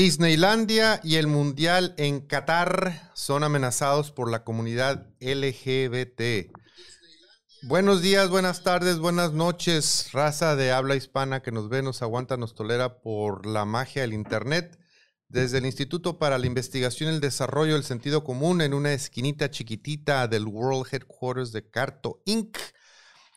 Disneylandia y el Mundial en Qatar son amenazados por la comunidad LGBT. Buenos días, buenas tardes, buenas noches, raza de habla hispana que nos ve, nos aguanta, nos tolera por la magia del Internet. Desde el Instituto para la Investigación y el Desarrollo del Sentido Común, en una esquinita chiquitita del World Headquarters de Carto Inc.,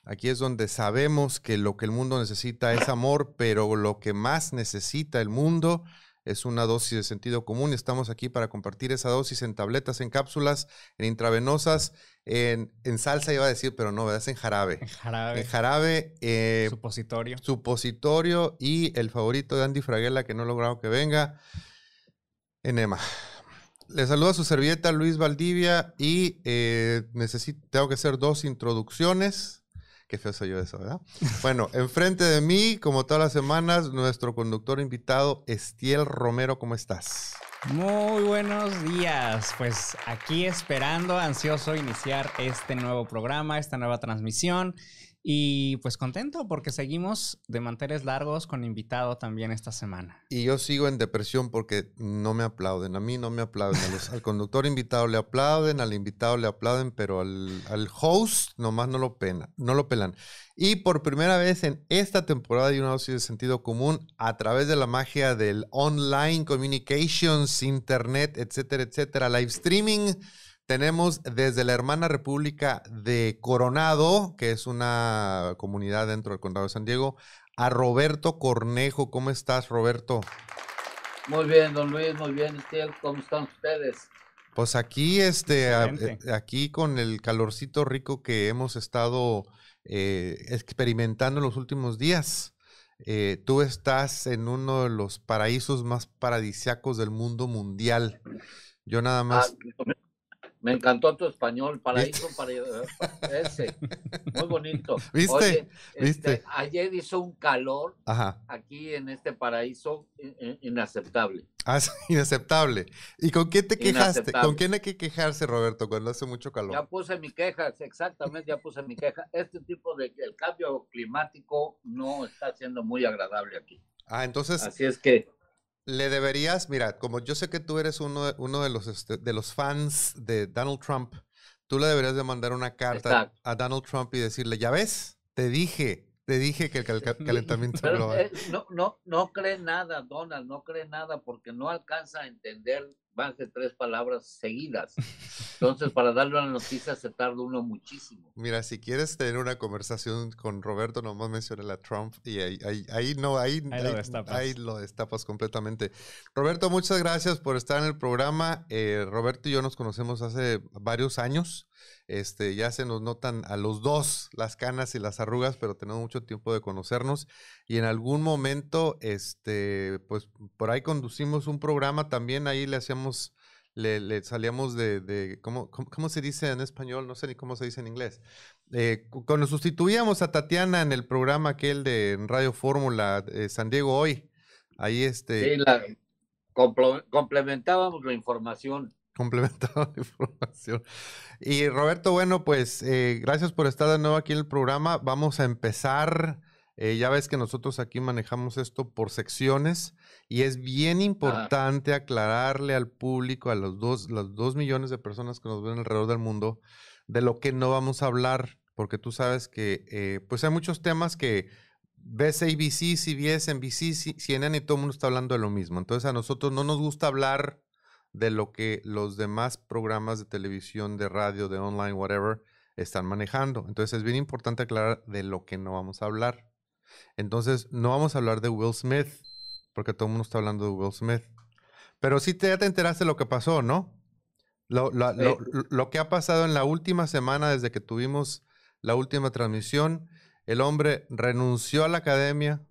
Aquí es donde sabemos que lo que el mundo necesita es amor, pero lo que más necesita el mundo es una dosis de sentido común. Estamos aquí para compartir esa dosis en tabletas, en cápsulas, en intravenosas, en, salsa iba a decir, pero no, ¿verdad? Es en jarabe. En jarabe. En jarabe. Eh, supositorio. Supositorio y el favorito de Andy Fraguela, que no he logrado que venga, enema. Le saludo a su servilleta Luis Valdivia y eh, necesito, tengo que hacer dos introducciones Qué feo soy yo eso, ¿verdad? Bueno, enfrente de mí, como todas las semanas, nuestro conductor invitado, Estiel Romero, ¿cómo estás? Muy buenos días. Pues aquí esperando, ansioso iniciar este nuevo programa, esta nueva transmisión. Y pues contento porque seguimos de manteles largos con invitado también esta semana. Y yo sigo en depresión porque no me aplauden. A mí no me aplauden. al conductor invitado le aplauden, al invitado le aplauden, pero al, al host nomás no lo, pena, no lo pelan. Y por primera vez en esta temporada de una dosis de sentido común, a través de la magia del online communications, internet, etcétera, etcétera, live streaming tenemos desde la hermana República de Coronado, que es una comunidad dentro del condado de San Diego, a Roberto Cornejo. ¿Cómo estás, Roberto? Muy bien, don Luis, muy bien. ¿Cómo están ustedes? Pues aquí, este, eh, aquí con el calorcito rico que hemos estado eh, experimentando en los últimos días. Eh, tú estás en uno de los paraísos más paradisiacos del mundo mundial. Yo nada ah, más. Me encantó tu español, paraíso, para ese. Muy bonito. ¿Viste? Este, ayer hizo un calor aquí en este paraíso inaceptable. Ah, inaceptable. ¿Y con qué te quejaste? ¿Con quién hay que quejarse, Roberto, cuando hace mucho calor? Ya puse mi queja, exactamente, ya puse mi queja. Este tipo de, el cambio climático no está siendo muy agradable aquí. Ah, entonces. Así es que le deberías, mira, como yo sé que tú eres uno de, uno de los, este, de los fans de Donald Trump, tú le deberías de mandar una carta a Donald Trump y decirle, ya ves, te dije, te dije que el calentamiento global. Eh, no, no, no cree nada, Donald, no cree nada porque no alcanza a entender más de tres palabras seguidas. Entonces, para darle una noticia se tarda uno muchísimo. Mira, si quieres tener una conversación con Roberto, nomás menciona a Trump y ahí, ahí, no, ahí, ahí, lo destapas. completamente. Roberto, muchas gracias por estar en el programa. Eh, Roberto y yo nos conocemos hace varios años. Este, ya se nos notan a los dos las canas y las arrugas, pero tenemos mucho tiempo de conocernos. Y en algún momento, este, pues por ahí conducimos un programa también, ahí le hacíamos, le, salíamos de, ¿cómo, cómo, se dice en español? No sé ni cómo se dice en inglés. Eh, cuando sustituíamos a Tatiana en el programa aquel de Radio Fórmula San Diego Hoy, ahí este... Sí, complementábamos la información. Complementaba la información. Y Roberto, bueno, pues eh, gracias por estar de nuevo aquí en el programa. Vamos a empezar. Eh, ya ves que nosotros aquí manejamos esto por secciones y es bien importante aclararle al público, a los dos, los dos millones de personas que nos ven alrededor del mundo, de lo que no vamos a hablar, porque tú sabes que eh, pues hay muchos temas que ves ABC, CBS, NBC, CNN y todo el mundo está hablando de lo mismo. Entonces a nosotros no nos gusta hablar de lo que los demás programas de televisión, de radio, de online, whatever, están manejando. Entonces es bien importante aclarar de lo que no vamos a hablar. Entonces no vamos a hablar de Will Smith, porque todo el mundo está hablando de Will Smith. Pero sí te, ya te enteraste de lo que pasó, ¿no? Lo, lo, que ha pasado en la última semana desde que tuvimos la última transmisión, el hombre renunció a la academia,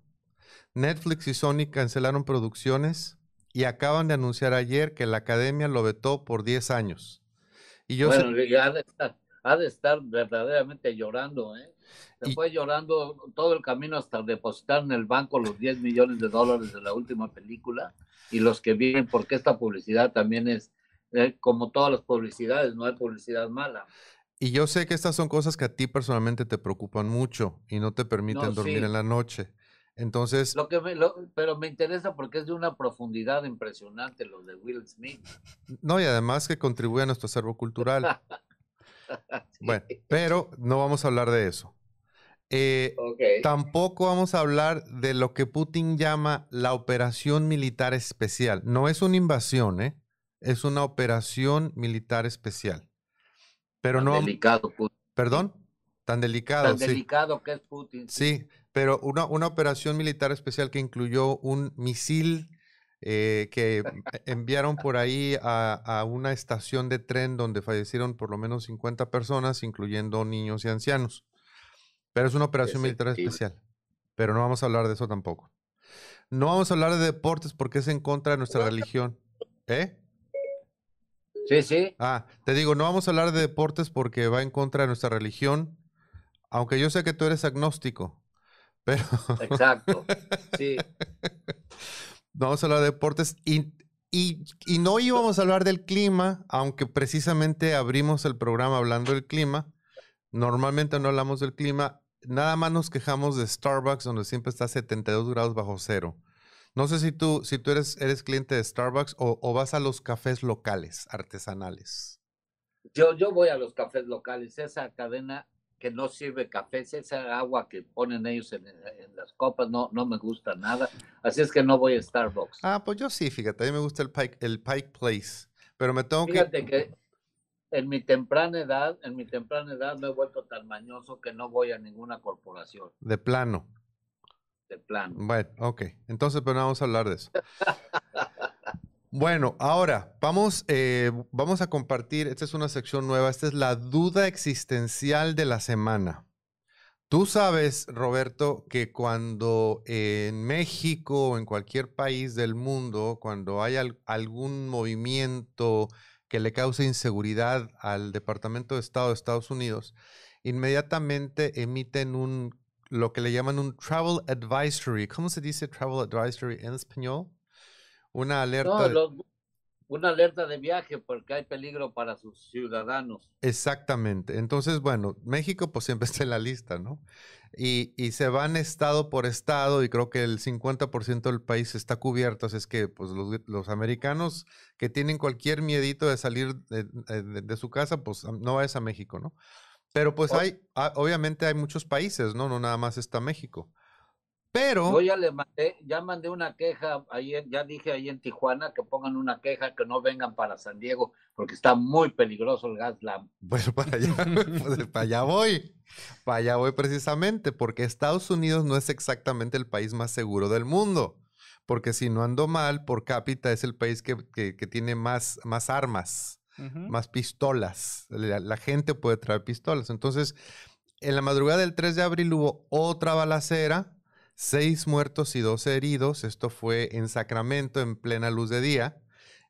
Netflix y Sony cancelaron producciones, y acaban de anunciar ayer que la academia lo vetó por 10 años. Y yo bueno, ha, de estar, verdaderamente llorando, ¿eh? Se fue llorando todo el camino hasta depositar en el banco los 10 millones de dólares de la última película y los que vienen, porque esta publicidad también es, eh, como todas las publicidades, no hay publicidad mala. Y yo sé que estas son cosas que a ti personalmente te preocupan mucho y no te permiten dormir en la noche. Entonces. Lo que pero me interesa porque es de una profundidad impresionante lo de Will Smith. No, y además que contribuye a nuestro acervo cultural. Bueno, pero no vamos a hablar de eso. Eh, tampoco vamos a hablar de lo que Putin llama la operación militar especial. No es una invasión, ¿eh? Es una operación militar especial. Pero Tan no. Delicado, Putin. Perdón. Tan delicado. Tan delicado que es Putin. Sí, pero una, una, operación militar especial que incluyó un misil eh, que enviaron por ahí a, a, una estación de tren donde fallecieron por lo menos 50 personas, incluyendo niños y ancianos. Pero es una operación militar especial. Pero no vamos a hablar de eso tampoco. No vamos a hablar de deportes porque es en contra de nuestra religión. ¿Eh? Sí, sí. Ah, te digo, no vamos a hablar de deportes porque va en contra de nuestra religión. Aunque yo sé que tú eres agnóstico. Pero. Exacto. Sí. Vamos a hablar de deportes y, y, y, no íbamos a hablar del clima, aunque precisamente abrimos el programa hablando del clima. Normalmente no hablamos del clima, nada más nos quejamos de Starbucks, donde siempre está 72 grados bajo cero. No sé si tú, si tú eres, eres cliente de Starbucks o, o vas a los cafés locales, artesanales. Yo, yo voy a los cafés locales. Esa cadena que no sirve café, esa agua que ponen ellos en, en, las copas no, no me gusta nada. Así es que no voy a Starbucks. Ah, pues yo sí, fíjate, a mí me gusta el Pike, el Pike Place. Pero me tengo fíjate que... que en mi temprana edad, en mi temprana edad me he vuelto tan mañoso que no voy a ninguna corporación. De plano. De plano. Bueno, ok. Entonces, pero no vamos a hablar de eso. bueno, ahora vamos, eh, vamos a compartir, esta es una sección nueva, esta es la duda existencial de la semana. Tú sabes, Roberto, que cuando en México o en cualquier país del mundo, cuando hay al, algún movimiento que le causa inseguridad al Departamento de Estado de Estados Unidos, inmediatamente emiten un lo que le llaman un travel advisory. ¿Cómo se dice travel advisory en español? Una alerta. No, una alerta de viaje porque hay peligro para sus ciudadanos. Exactamente. Entonces, bueno, México pues siempre está en la lista, ¿no? Y, y se van estado por estado y creo que el 50% del país está cubierto. Así es que pues los, los, americanos que tienen cualquier miedito de salir de, de, de su casa, pues no vayas a México, ¿no? Pero pues hay, obviamente hay muchos países, ¿no? No nada más está México. Pero. Yo ya le mandé, ya mandé una queja, ahí, ya dije ahí en Tijuana que pongan una queja que no vengan para San Diego, porque está muy peligroso el gas lab. Pues para allá, pues para allá voy. Para allá voy precisamente, porque Estados Unidos no es exactamente el país más seguro del mundo. Porque si no ando mal, por cápita es el país que, que, que tiene más, más armas. Uh -huh. más pistolas. La, la, gente puede traer pistolas. Entonces, en la madrugada del 3 de abril hubo otra balacera, seis muertos y 12 heridos. Esto fue en Sacramento, en plena luz de día.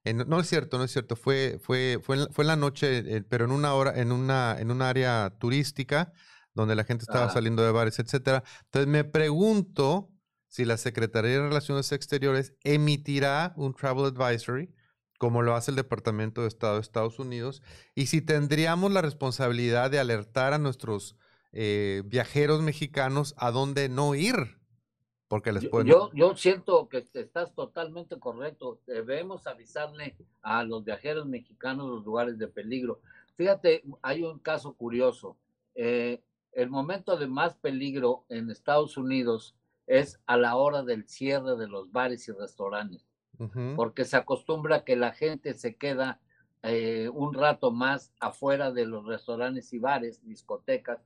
En, no es cierto, no es cierto. Fue, fue, fue, en, fue en la noche, eh, pero en una hora, en una, en un área turística donde la gente estaba ah. saliendo de bares, etcétera. Entonces me pregunto si la Secretaría de Relaciones Exteriores emitirá un travel advisory como lo hace el Departamento de Estado de Estados Unidos, y si tendríamos la responsabilidad de alertar a nuestros eh, viajeros mexicanos a dónde no ir, porque les pueden... Yo, yo siento que estás totalmente correcto, debemos avisarle a los viajeros mexicanos los lugares de peligro. Fíjate, hay un caso curioso, eh, el momento de más peligro en Estados Unidos es a la hora del cierre de los bares y restaurantes Uh -huh. porque se acostumbra que la gente se queda eh, un rato más afuera de los restaurantes y bares, discotecas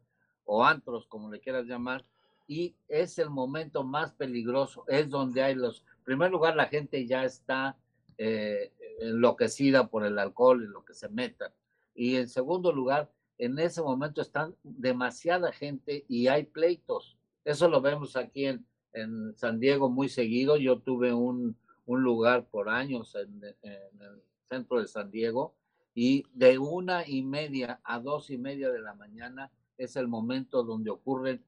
o antros, como le quieras llamar, y es el momento más peligroso, es donde hay los, en primer lugar, la gente ya está eh, enloquecida por el alcohol y lo que se meta, y en segundo lugar, en ese momento están demasiada gente y hay pleitos, eso lo vemos aquí en, en San Diego muy seguido, yo tuve un un lugar por años en, en, el centro de San Diego y de una y media a dos y media de la mañana es el momento donde ocurren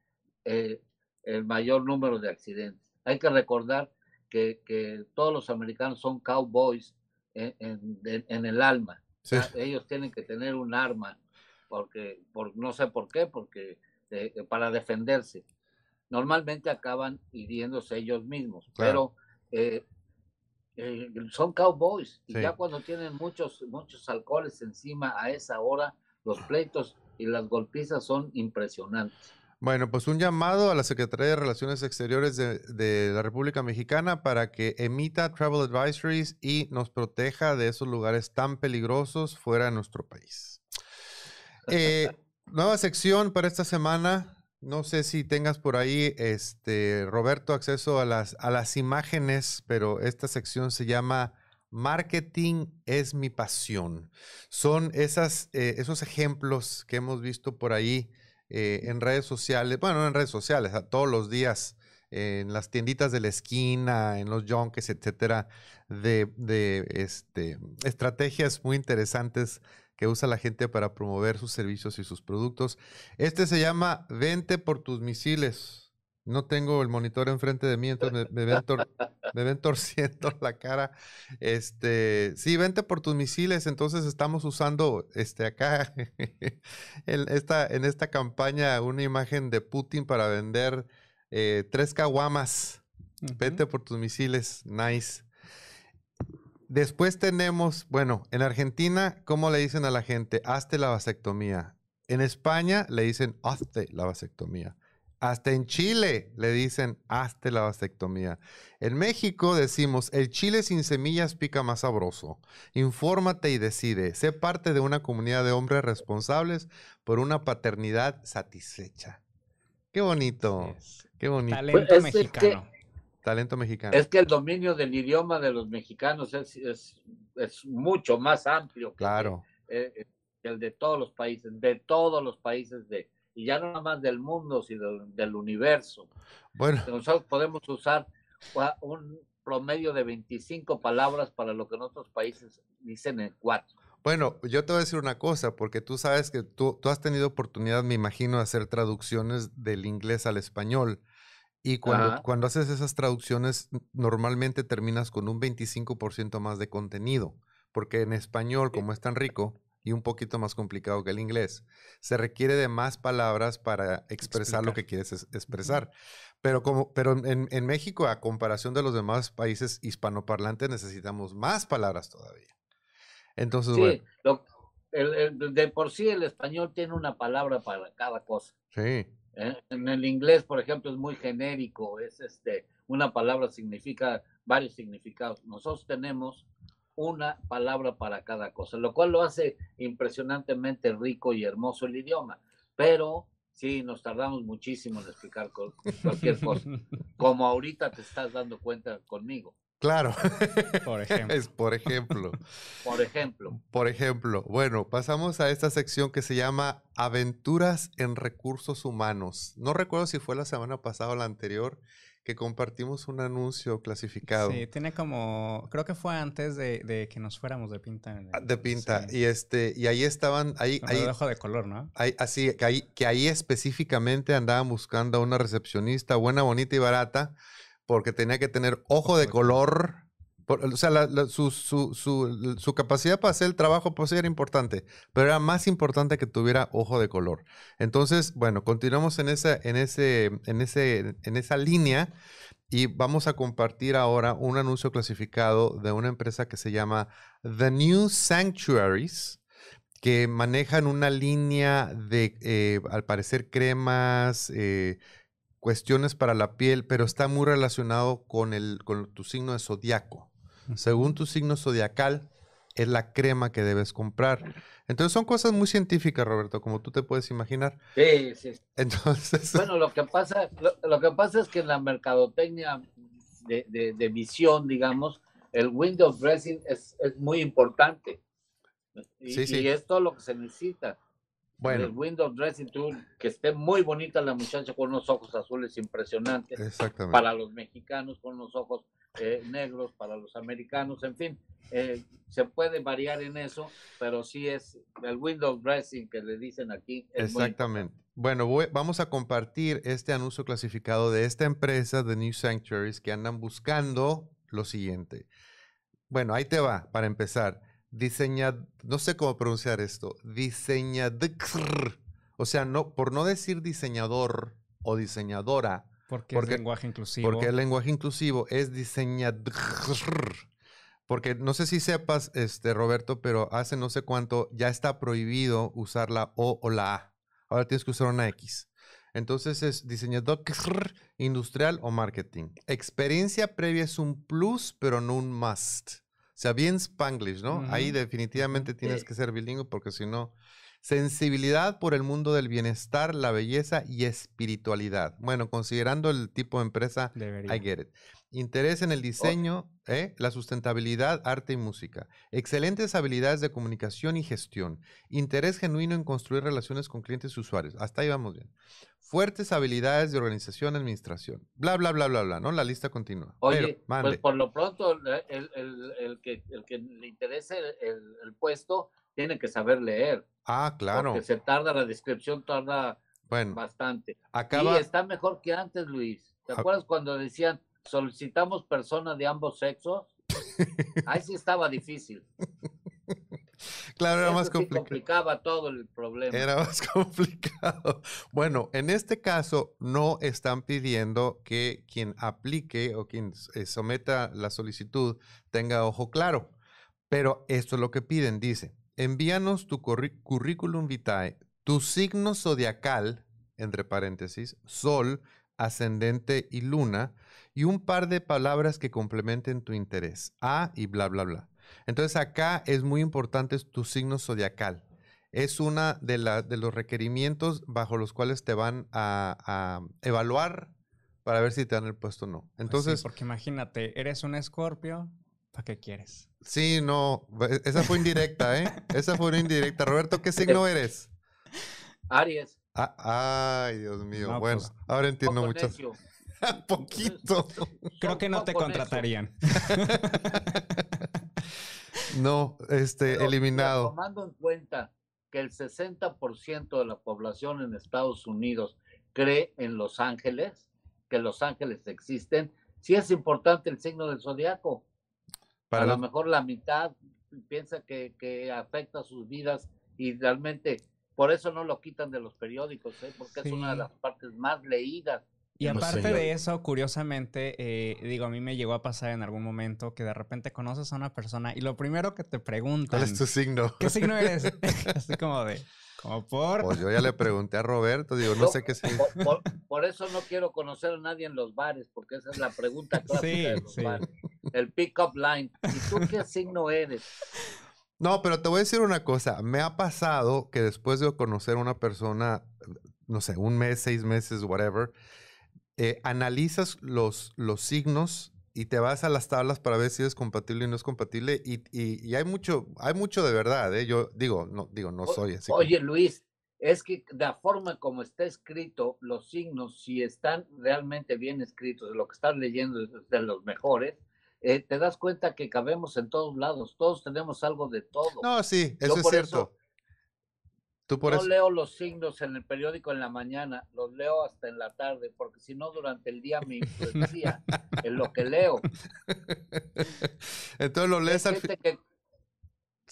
eh, el mayor número de accidentes. Hay que recordar que, que todos los americanos son cowboys en, en, en el alma. Sí. Ellos tienen que tener un arma porque por, no sé por qué, porque eh, para defenderse. normalmente acaban hiriéndose ellos mismos, pero eh, eh, son cowboys y ya cuando tienen muchos, muchos alcoholes encima a esa hora, los pleitos y las golpizas son impresionantes. Bueno, pues un llamado a la Secretaría de Relaciones Exteriores de, la República Mexicana para que emita travel advisories y nos proteja de esos lugares tan peligrosos fuera de nuestro país. Eh, nueva sección para esta semana. No sé si tengas por ahí, este, Roberto, acceso a las, a las imágenes, pero esta sección se llama Marketing es mi pasión. Son esas, eh, esos ejemplos que hemos visto por ahí eh, en redes sociales, bueno, no en redes sociales, todos los días, en las tienditas de la esquina, en los junks, etcétera, de, de este, estrategias muy interesantes que usa la gente para promover sus servicios y sus productos. Este se llama Vente por tus misiles. No tengo el monitor enfrente de mí, entonces me, ven, torciendo la cara. Este, sí, vente por tus misiles. Entonces estamos usando este acá en esta, en esta campaña una imagen de Putin para vender eh, tres caguamas. Vente por tus misiles. Nice. Después tenemos, bueno, en Argentina, ¿cómo le dicen a la gente? Hazte la vasectomía. En España le dicen hazte la vasectomía. Hasta en Chile le dicen, hazte la vasectomía. En México decimos, el chile sin semillas pica más sabroso. Infórmate y decide. Sé parte de una comunidad de hombres responsables por una paternidad satisfecha. Qué bonito. Qué bonito. Talento pues, mexicano. Talento mexicano. Es que el dominio del idioma de los mexicanos es, es, mucho más amplio claro. Eh, que el de todos los países, de todos los países de y ya no nada más del mundo, sino del, universo. Bueno. Nosotros podemos usar un promedio de 25 palabras para lo que en otros países dicen en cuatro. Bueno, yo te voy a decir una cosa, porque tú sabes que tú, tú has tenido oportunidad, me imagino, de hacer traducciones del inglés al español. Y cuando, cuando haces esas traducciones, normalmente terminas con un 25% más de contenido, porque en español, como es tan rico, y un poquito más complicado que el inglés. Se requiere de más palabras para expresar lo que quieres expresar. Pero, como, pero en, México, a comparación de los demás países hispanoparlantes, necesitamos más palabras todavía. Entonces, sí, de por sí el español tiene una palabra para cada cosa. Sí. ¿eh? En el inglés, por ejemplo, es muy genérico, es este, una palabra significa varios significados. Nosotros tenemos una palabra para cada cosa, lo cual lo hace impresionantemente rico y hermoso el idioma. Pero sí, nos tardamos muchísimo en explicar cualquier cosa, como ahorita te estás dando cuenta conmigo. Claro. Por ejemplo. Es por ejemplo. Por ejemplo. Por ejemplo. Bueno, pasamos a esta sección que se llama Aventuras en Recursos Humanos. No recuerdo si fue la semana pasada o la anterior que compartimos un anuncio clasificado. Sí, tiene como, creo que fue antes de, que nos fuéramos de pinta. Ah, de pinta. Y este, y ahí estaban, ahí, ahí de color, ¿no? así, que ahí, que ahí específicamente andaban buscando a una recepcionista buena, bonita y barata, porque tenía que tener ojo de color o sea, su, capacidad para hacer el trabajo pues era importante, pero era más importante que tuviera ojo de color. Entonces, bueno, continuamos en esa, en ese, en ese, en esa línea y vamos a compartir ahora un anuncio clasificado de una empresa que se llama The New Sanctuaries que manejan una línea de, eh, al parecer, cremas, eh, cuestiones para la piel, pero está muy relacionado con, el, con tu signo de zodiaco. Según tu signo zodiacal, es la crema que debes comprar. Entonces son cosas muy científicas, Roberto, como tú te puedes imaginar. Sí, sí. Entonces. Bueno, lo que pasa, lo, que pasa es que en la mercadotecnia de, visión, digamos, el window dressing es, muy importante. Y, sí, sí. y es todo lo que se necesita. Bueno. El window dressing tool, que esté muy bonita la muchacha con unos ojos azules impresionantes. Exactamente. Para los mexicanos con unos ojos eh, negros, para los americanos, en fin. Eh, se puede variar en eso, pero sí es el window dressing que le dicen aquí. Exactamente. Bueno, vamos a compartir este anuncio clasificado de esta empresa de New Sanctuaries que andan buscando lo siguiente. Bueno, ahí te va, para empezar diseña, no sé cómo pronunciar esto, diseñador, o sea, no, por no decir diseñador o diseñadora, Porque, es lenguaje inclusivo. Porque el lenguaje inclusivo es diseñador. Porque no sé si sepas, este, Roberto, pero hace no sé cuánto ya está prohibido usar la O o la A. Ahora tienes que usar una X. Entonces es diseñador industrial o marketing. Experiencia previa es un plus, pero no un must. O sea, bien Spanglish, ¿no? Ahí definitivamente tienes que ser bilingüe porque si no, Sensibilidad por el mundo del bienestar, la belleza y espiritualidad. Bueno, considerando el tipo de empresa, I get it. Interés en el diseño, ¿eh? la sustentabilidad, arte y música. Excelentes habilidades de comunicación y gestión. Interés genuino en construir relaciones con clientes y usuarios. Hasta ahí vamos bien. Fuertes habilidades de organización y administración. Bla, bla, bla, bla, bla, ¿no? La lista continúa. Oye, pues por lo pronto, el, que, le interese el puesto tiene que saber leer. Ah, claro. Porque se tarda, la descripción tarda bastante. Y está mejor que antes, Luis. ¿Te acuerdas cuando decían solicitamos personas de ambos sexos? Ahí sí estaba difícil. Claro, era más complicado. complicaba todo el problema. Era más complicado. Bueno, en este caso no están pidiendo que quien aplique o quien eh, someta la solicitud tenga ojo claro. Pero esto es lo que piden. Dice, envíanos tu currículum vitae, tu signo zodiacal, entre paréntesis, sol, ascendente y luna, y un par de palabras que complementen tu interés, A y bla, bla, bla. Entonces acá es muy importante tu signo zodiacal. Es una de, de los requerimientos bajo los cuales te van a, evaluar para ver si te dan el puesto o no. Pues Entonces, porque imagínate, eres un escorpio, ¿para qué quieres? Sí, no, esa fue indirecta, ¿eh? Esa fue una indirecta. Roberto, ¿qué signo eres? Aries. Ah, ay, Dios mío. bueno, pues, ahora entiendo mucho. Poquito. Creo que no te contratarían. no, este, eliminado. tomando en cuenta que el 60% de la población en Estados Unidos cree en Los Ángeles, que Los Ángeles existen, sí es importante el signo del zodiaco a lo mejor la mitad piensa que, afecta sus vidas y realmente por eso no lo quitan de los periódicos, ¿eh? porque es una de las partes más leídas. Y aparte de eso, curiosamente, eh, digo, a mí me llegó a pasar en algún momento que de repente conoces a una persona y lo primero que te preguntan... ¿Cuál es tu signo? ¿Qué signo eres? Así como de... Como por... Pues yo ya le pregunté a Roberto, digo, no, sé qué signo. Por, eso no quiero conocer a nadie en los bares, porque esa es la pregunta clásica de los bares el pick-up line. ¿Y tú qué signo eres? No, pero te voy a decir una cosa. Me ha pasado que después de conocer a una persona, no sé, un mes, seis meses, whatever, eh, analizas los, los signos y te vas a las tablas para ver si es compatible y no es compatible. Y, y, hay mucho, hay mucho de verdad, ¿eh? Yo digo, no, digo, no soy así. Oye, Luis, es que la forma como está escrito, los signos, si están realmente bien escritos, lo que estás leyendo es de los mejores, eh, te das cuenta que cabemos en todos lados, todos tenemos algo de todo. No, sí, eso es cierto. Tú por no leo los signos en el periódico en la mañana, los leo hasta en la tarde, porque si no durante el día me influencia en lo que leo. Entonces lo lees al final.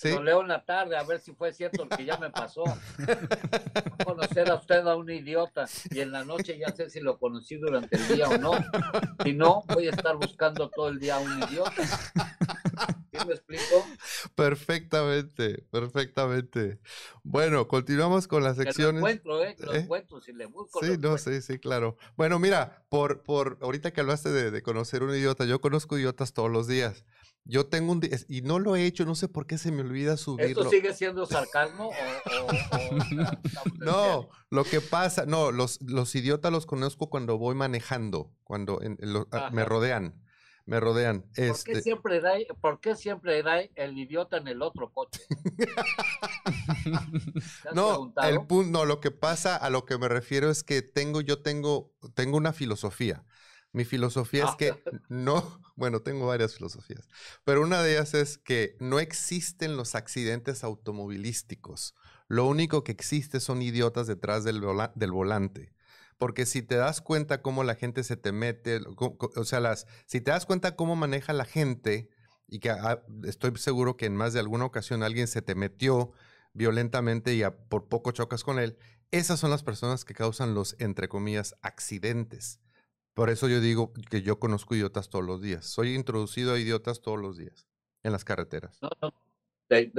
Lo leo en la tarde a ver si fue cierto lo que ya me pasó. conocer a usted a un idiota y en la noche ya sé si lo conocí durante el día o no. Si no, voy a estar buscando todo el día a un idiota. ¿Sí me explico? Perfectamente, perfectamente. Bueno, continuamos con las secciones. lo encuentro, ¿eh? Lo ¿Eh? encuentro, si le busco. Sí, no, sí, sí, claro. Bueno, mira, por, por ahorita que hablaste de, de conocer un idiota, yo conozco idiotas todos los días. Yo tengo un... Y no lo he hecho, no sé por qué se me olvida subirlo. ¿Esto sigue siendo sarcasmo o...? no, lo que pasa... No, los, los idiotas los conozco cuando voy manejando, cuando ah, me rodean. Me rodean. ¿Por, qué este siempre da, ¿Por qué siempre da el idiota en el otro coche? no, el punto, no, lo que pasa, a lo que me refiero es que tengo, yo tengo, tengo una filosofía. Mi filosofía es que ah. no, bueno, tengo varias filosofías, pero una de ellas es que no existen los accidentes automovilísticos. Lo único que existe son idiotas detrás del, del volante. Porque si te das cuenta cómo la gente se te mete, o sea, las, si te das cuenta cómo maneja la gente, y que ah, estoy seguro que en más de alguna ocasión alguien se te metió violentamente y por poco chocas con él, esas son las personas que causan los, entre comillas, accidentes Por eso yo digo que yo conozco idiotas todos los días. Soy introducido a idiotas todos los días en las carreteras. No, no,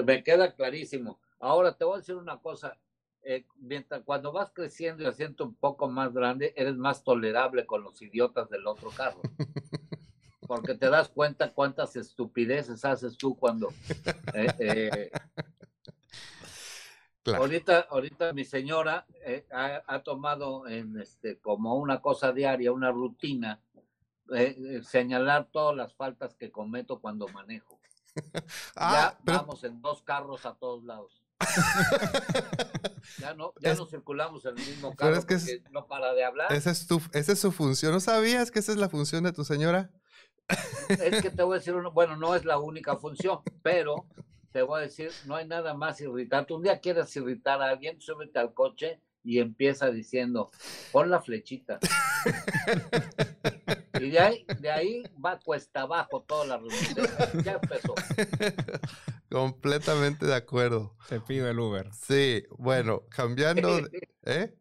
me queda clarísimo. Ahora te voy a decir una cosa. Eh, mientras cuando vas creciendo y haciendo un poco más grande, eres más tolerable con los idiotas del otro carro. Porque te das cuenta cuántas estupideces haces tú cuando eh, eh, Ahorita, ahorita mi señora eh, ha, tomado en este como una cosa diaria, una rutina, eh, eh, señalar todas las faltas que cometo cuando manejo. ah, ya vamos en dos carros a todos lados. ya no, ya no circulamos en el mismo carro porque no para de hablar. Esa es, tu, esa es su función. ¿No sabías que esa es la función de tu señora? es que te voy a decir, uno, bueno, no es la única función, pero te voy a decir, no hay nada más irritante. Un día quieres irritar a alguien, súbete al coche y empieza diciendo, pon la flechita. y de ahí, de ahí va cuesta abajo toda la reunión. Ya empezó. Completamente de acuerdo. Te pido el Uber. Sí, bueno, cambiando, ¿eh?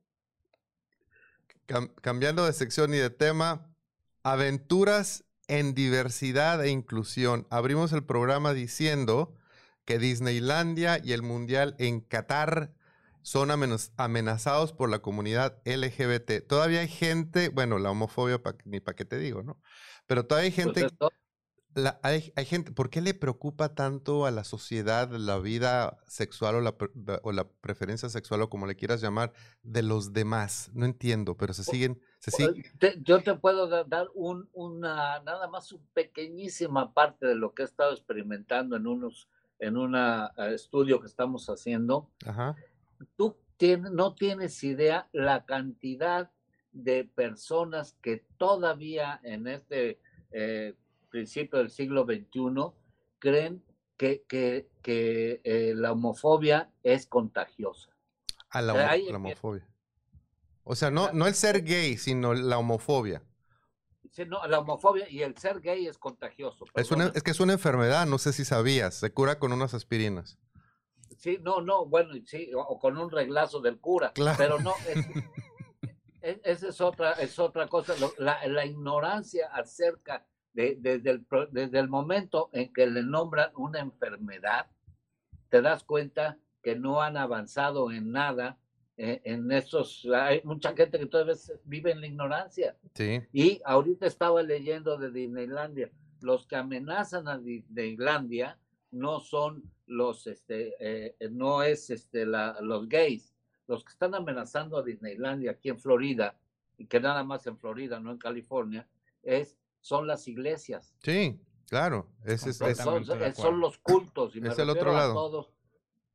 cambiando de sección y de tema, aventuras en diversidad e inclusión. Abrimos el programa diciendo que Disneylandia y el Mundial en Qatar son amenazados por la comunidad LGBT. Todavía hay gente, bueno, la homofobia ni para qué te digo, ¿no? Pero todavía hay pues gente, hay, gente, ¿por qué le preocupa tanto a la sociedad la vida sexual o la, o la, preferencia sexual o como le quieras llamar de los demás? No entiendo, pero se siguen, se siguen. yo te puedo dar un, una, nada más una pequeñísima parte de lo que he estado experimentando en unos en un eh, estudio que estamos haciendo, tú no tienes idea la cantidad de personas que todavía en este eh, principio del siglo XXI creen que, que, que eh, la homofobia es contagiosa. A la, la homofobia. O sea, no, no el ser gay, sino la homofobia la homofobia y el ser gay es contagioso. Es, es que es una enfermedad, no sé si sabías, se cura con unas aspirinas. Sí, no, no, bueno, sí, o, con un reglazo del cura, pero no, esa es otra, es otra cosa, la, ignorancia acerca de, desde, el, desde el momento en que le nombran una enfermedad, te das cuenta que no han avanzado en nada en estos, hay mucha gente que todavía vive en la ignorancia. Sí. Y ahorita estaba leyendo de Disneylandia, los que amenazan a Disneylandia no son los, este, eh, no es este, la, los gays, los que están amenazando a Disneylandia aquí en Florida, y que nada más en Florida, no en California, es, son las iglesias. Sí, claro, ese es, son, son, los cultos, y me es el otro lado. a todos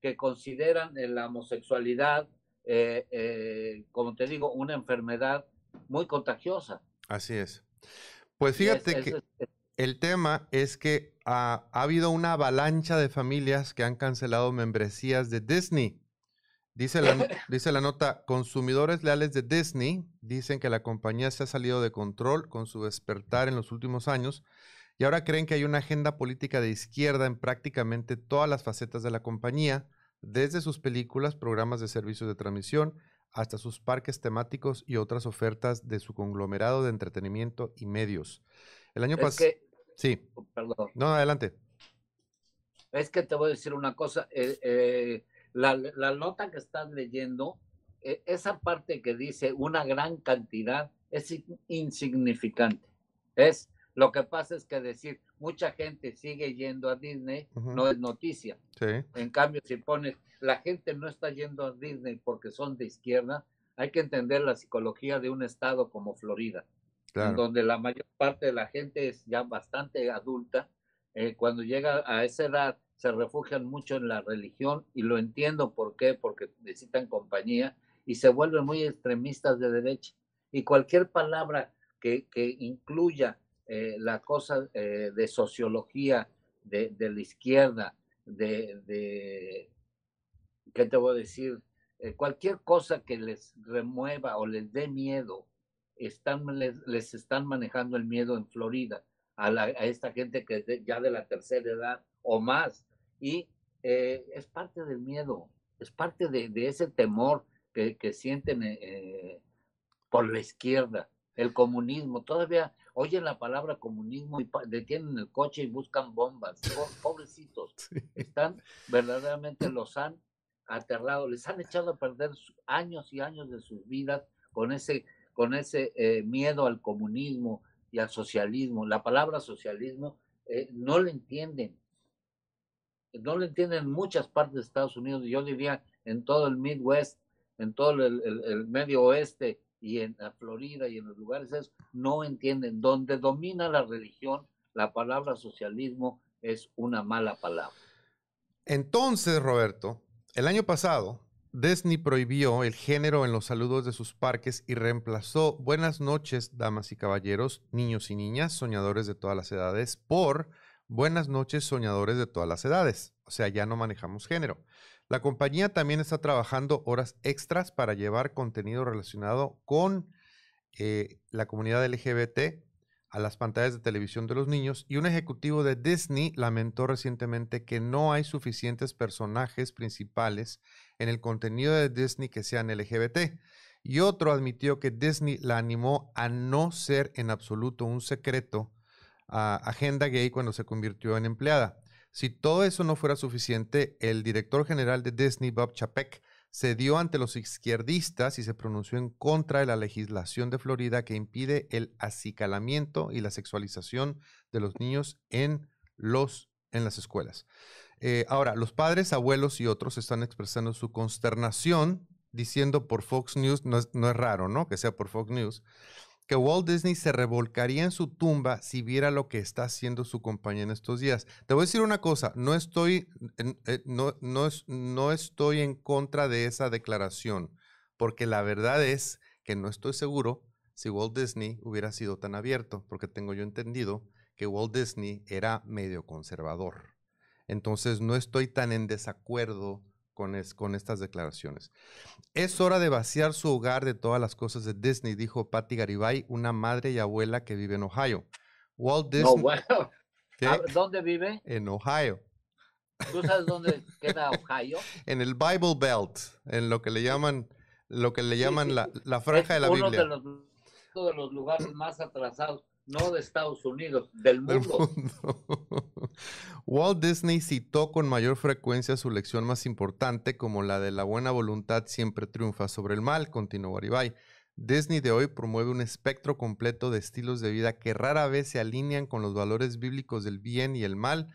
que consideran la homosexualidad eh, eh, como te digo, una enfermedad muy contagiosa. Así es. Pues fíjate que el tema es que ha, habido una avalancha de familias que han cancelado membresías de Disney. Dice la, dice la nota, consumidores leales de Disney dicen que la compañía se ha salido de control con su despertar en los últimos años y ahora creen que hay una agenda política de izquierda en prácticamente todas las facetas de la compañía desde sus películas, programas de servicios de transmisión, hasta sus parques temáticos y otras ofertas de su conglomerado de entretenimiento y medios. El año pasado... Sí. Oh, perdón. No, adelante. Es que te voy a decir una cosa. Eh, eh, la, nota que estás leyendo, eh, esa parte que dice una gran cantidad, es insignificante. Es lo que pasa es que decir mucha gente sigue yendo a Disney no es noticia. En cambio, si pones la gente no está yendo a Disney porque son de izquierda, hay que entender la psicología de un estado como Florida, en donde la mayor parte de la gente es ya bastante adulta. Eh, cuando llega a esa edad, se refugian mucho en la religión y lo entiendo por qué, porque necesitan compañía y se vuelven muy extremistas de derecha. Y cualquier palabra que, que incluya eh, la cosa eh, de sociología de, la izquierda, de, de, ¿qué te voy a decir? Eh, cualquier cosa que les remueva o les dé miedo, están, les, están manejando el miedo en Florida a, a esta gente que es ya de la tercera edad o más. Y es parte del miedo, es parte de, ese temor que, que sienten por la izquierda el comunismo. Todavía oyen la palabra comunismo y detienen el coche y buscan bombas. Pobrecitos. Están, verdaderamente los han aterrado, les han echado a perder años y años de sus vidas con ese, con ese eh, miedo al comunismo y al socialismo. La palabra socialismo eh, no le entienden. No le entienden en muchas partes de Estados Unidos, yo diría en todo el Midwest, en todo el, el medio oeste, y en Florida y en los lugares esos, no entienden. Donde domina la religión, la palabra socialismo es una mala palabra. Entonces, Roberto, el año pasado, Disney prohibió el género en los saludos de sus parques y reemplazó buenas noches, damas y caballeros, niños y niñas, soñadores de todas las edades, por buenas noches, soñadores de todas las edades. O sea, ya no manejamos género. La compañía también está trabajando horas extras para llevar contenido relacionado con eh, la comunidad LGBT a las pantallas de televisión de los niños y un ejecutivo de Disney lamentó recientemente que no hay suficientes personajes principales en el contenido de Disney que sean LGBT. Y otro admitió que Disney la animó a no ser en absoluto un secreto a agenda gay cuando se convirtió en empleada. Si todo eso no fuera suficiente, el director general de Disney, Bob Chapek, se dio ante los izquierdistas y se pronunció en contra de la legislación de Florida que impide el acicalamiento y la sexualización de los niños en, los, en las escuelas. Eh, ahora, los padres, abuelos y otros están expresando su consternación diciendo por Fox News, no es, no es raro, ¿no? Que sea por Fox News, que Walt Disney se revolcaría en su tumba si viera lo que está haciendo su compañía en estos días. Te voy a decir una cosa, no estoy, eh, no, no, no estoy en contra de esa declaración, porque la verdad es que no estoy seguro si Walt Disney hubiera sido tan abierto, porque tengo yo entendido que Walt Disney era medio conservador. Entonces no estoy tan en desacuerdo con, con estas declaraciones. Es hora de vaciar su hogar de todas las cosas de Disney, dijo Patty Garibay, una madre y abuela que vive en Ohio. Walt Disney. No, bueno. ¿Dónde vive? En Ohio. ¿Tú sabes dónde queda Ohio? en el Bible Belt, en lo que le llaman, lo que le llaman La, la, franja de la uno Biblia. De los, uno de los lugares más atrasados no de Estados Unidos, del mundo. Walt Disney citó con mayor frecuencia su lección más importante como la de la buena voluntad siempre triunfa sobre el mal, continuó Garibay. Disney de hoy promueve un espectro completo de estilos de vida que rara vez se alinean con los valores bíblicos del bien y el mal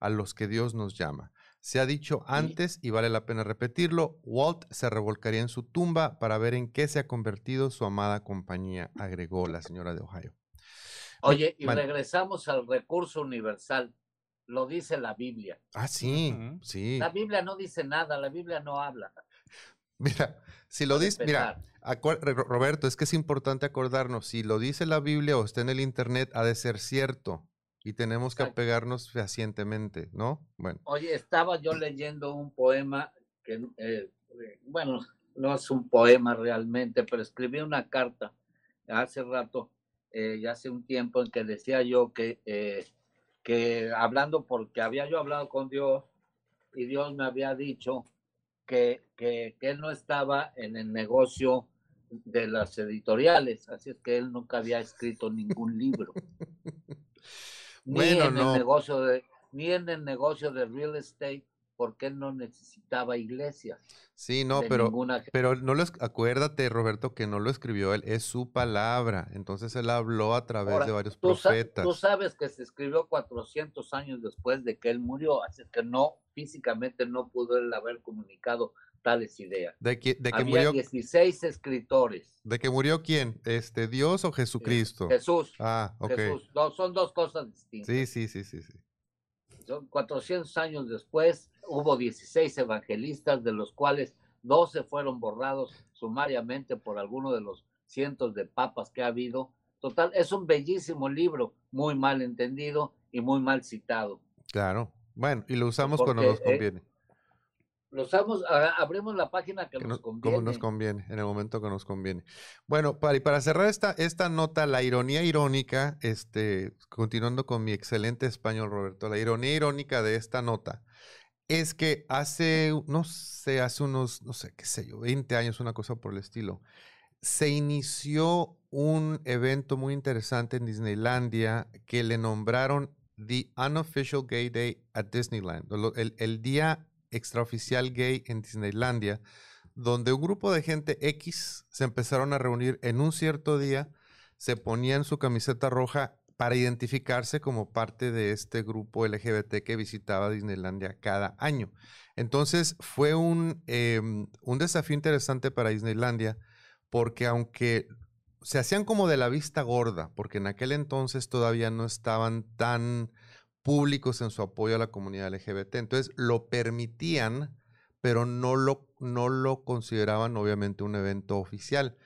a los que Dios nos llama. Se ha dicho antes y vale la pena repetirlo, Walt se revolcaría en su tumba para ver en qué se ha convertido su amada compañía, agregó la señora de Ohio. Oye, y regresamos al recurso universal. Lo dice la Biblia. Ah, sí, sí. La Biblia no dice nada, la Biblia no habla. Mira, si lo dice, mira, Roberto, es que es importante acordarnos, si lo dice la Biblia o está en el Internet, ha de ser cierto y tenemos que apegarnos fehacientemente, ¿no? Bueno. Oye, estaba yo leyendo un poema que, eh, bueno, no es un poema realmente, pero escribí una carta hace rato eh, ya hace un tiempo en que decía yo que, eh, que hablando, porque había yo hablado con Dios y Dios me había dicho que, que, él no estaba en el negocio de las editoriales, así es que él nunca había escrito ningún libro. ni en el negocio de, ni en el negocio de real estate, porque él no necesitaba iglesias. Sí, no, pero, pero no lo, acuérdate, Roberto, que no lo escribió él, es su palabra. Entonces él habló a través de varios profetas. tú sabes que se escribió 400 años después de que él murió, así que no, físicamente no pudo él haber comunicado tales ideas. De que, de que Había 16 escritores. ¿De que murió quién? ¿Este Dios o Jesucristo? Jesús. Ah, ok. Jesús. son dos cosas distintas. Sí, sí, sí, sí, sí. Son 400 años después, hubo 16 evangelistas, de los cuales 12 fueron borrados sumariamente por alguno de los cientos de papas que ha habido. Total, es un bellísimo libro, muy mal entendido y muy mal citado. Claro. Bueno, y lo usamos cuando nos eh, conviene. lo usamos, abrimos la página que, nos conviene. Como nos conviene, en el momento que nos conviene. Bueno, para, y para cerrar esta, esta nota, la ironía irónica, este, continuando con mi excelente español, Roberto, la ironía irónica de esta nota es que hace, no sé, hace unos, no sé, qué sé yo, 20 años, una cosa por el estilo, se inició un evento muy interesante en Disneylandia que le nombraron The Unofficial Gay Day at Disneyland, el, el día extraoficial gay en Disneylandia, donde un grupo de gente X se empezaron a reunir en un cierto día, se ponían su camiseta roja para identificarse como parte de este grupo LGBT que visitaba Disneylandia cada año. Entonces fue un, em, un desafío interesante para Disneylandia porque aunque se hacían como de la vista gorda, porque en aquel entonces todavía no estaban tan públicos en su apoyo a la comunidad LGBT, entonces lo permitían, pero no lo, no lo consideraban obviamente un evento oficial.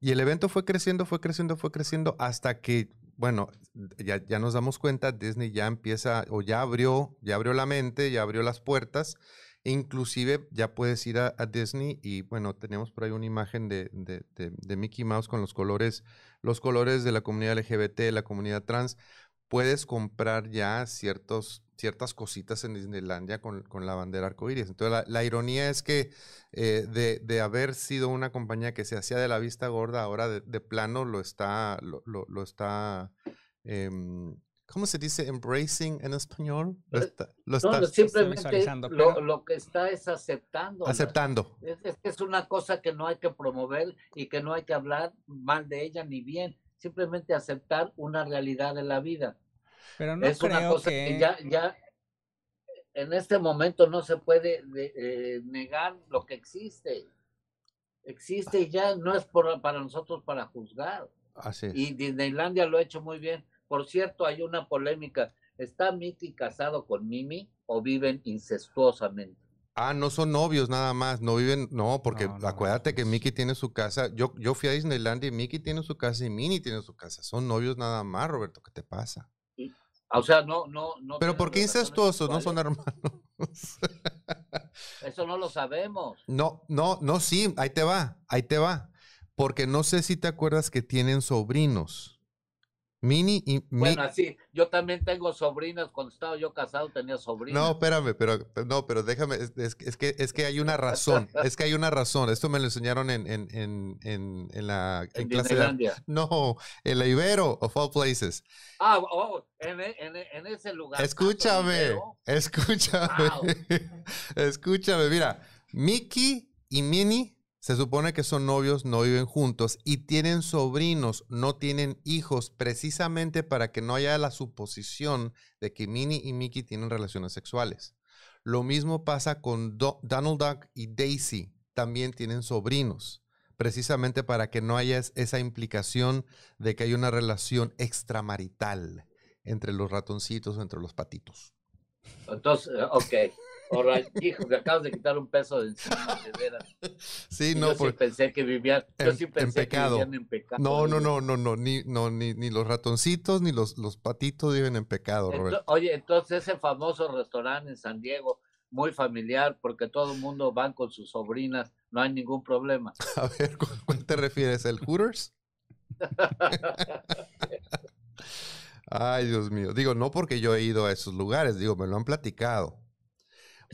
Y el evento fue creciendo, fue creciendo, fue creciendo hasta que bueno, ya, ya, nos damos cuenta, Disney ya empieza o ya abrió, ya abrió la mente, ya abrió las puertas. inclusive ya puedes ir a, Disney y bueno, tenemos por ahí una imagen de, de, de, Mickey Mouse con los colores, los colores de la comunidad LGBT, la comunidad trans. Puedes comprar ya ciertos, ciertas cositas en Disneylandia con, con la bandera arcoíris. Entonces, la, la, ironía es que eh, de, de, haber sido una compañía que se hacía de la vista gorda, ahora de, plano lo está, lo, lo, está, eh, ¿cómo se dice? Embracing en español. Lo eh, está, lo no, simplemente lo, lo, que está es aceptando. Aceptando. Es, es, es una cosa que no hay que promover y que no hay que hablar mal de ella ni bien. Simplemente aceptar una realidad de la vida. Pero no es una cosa que... ya, ya en este momento no se puede eh, negar lo que existe. Existe y ya no es por, para nosotros para juzgar. Así es. Y Disneylandia lo ha hecho muy bien. Por cierto, hay una polémica. ¿Está Mickey casado con Mimi o viven incestuosamente? Ah, no son novios nada más, no viven, no, porque acuérdate que Mickey tiene su casa. Yo, yo fui a Disneylandia y Mickey tiene su casa y Minnie tiene su casa. Son novios nada más, Roberto, ¿qué te pasa? O sea, no, no, no. Pero ¿por qué incestuosos? No son hermanos. Eso no lo sabemos. No, no, no, sí, ahí te va, ahí te va. Porque no sé si te acuerdas que tienen sobrinos. Mini y Bueno, así, yo también tengo sobrinas, cuando estaba yo casado tenía sobrinas. No, espérame, pero no, pero déjame, es, que es que hay una razón, es que hay una razón. Esto me lo enseñaron en, en, en, en, en la en, clase de, No, en la Ibero, of all places. Ah, oh, en, en, ese lugar. Escúchame, escúchame, escúchame, mira, Mickey y Minnie se supone que son novios, no viven juntos y tienen sobrinos, no tienen hijos, precisamente para que no haya la suposición de que Minnie y Mickey tienen relaciones sexuales. Lo mismo pasa con Donald Duck y Daisy, también tienen sobrinos, precisamente para que no haya esa implicación de que hay una relación extramarital entre los ratoncitos o entre los patitos. Entonces, ok. Hijo, me acabas de quitar un peso de encima, de veras. Sí, no, yo sí pensé que vivían, yo sí pensé que vivían en pecado. No, no, no, no, no, ni, no, ni, ni los ratoncitos ni los, los patitos viven en pecado, Roberto. oye, entonces ese famoso restaurante en San Diego, muy familiar, porque todo el mundo va con sus sobrinas, no hay ningún problema. A ver, ¿cuál te refieres? ¿El Hooters? Ay, Dios mío. Digo, no porque yo he ido a esos lugares, digo, me lo han platicado.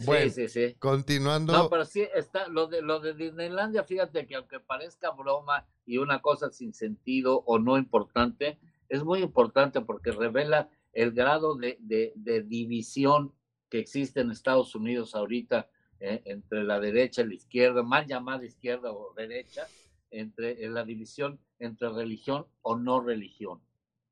Bueno, sí, sí, sí. Continuando. No, pero sí, está lo de, lo de Disneylandia, fíjate que aunque parezca broma y una cosa sin sentido o no importante, es muy importante porque revela el grado de, de, división que existe en Estados Unidos ahorita eh, entre la derecha y la izquierda, mal llamada izquierda o derecha, entre la división entre religión o no religión.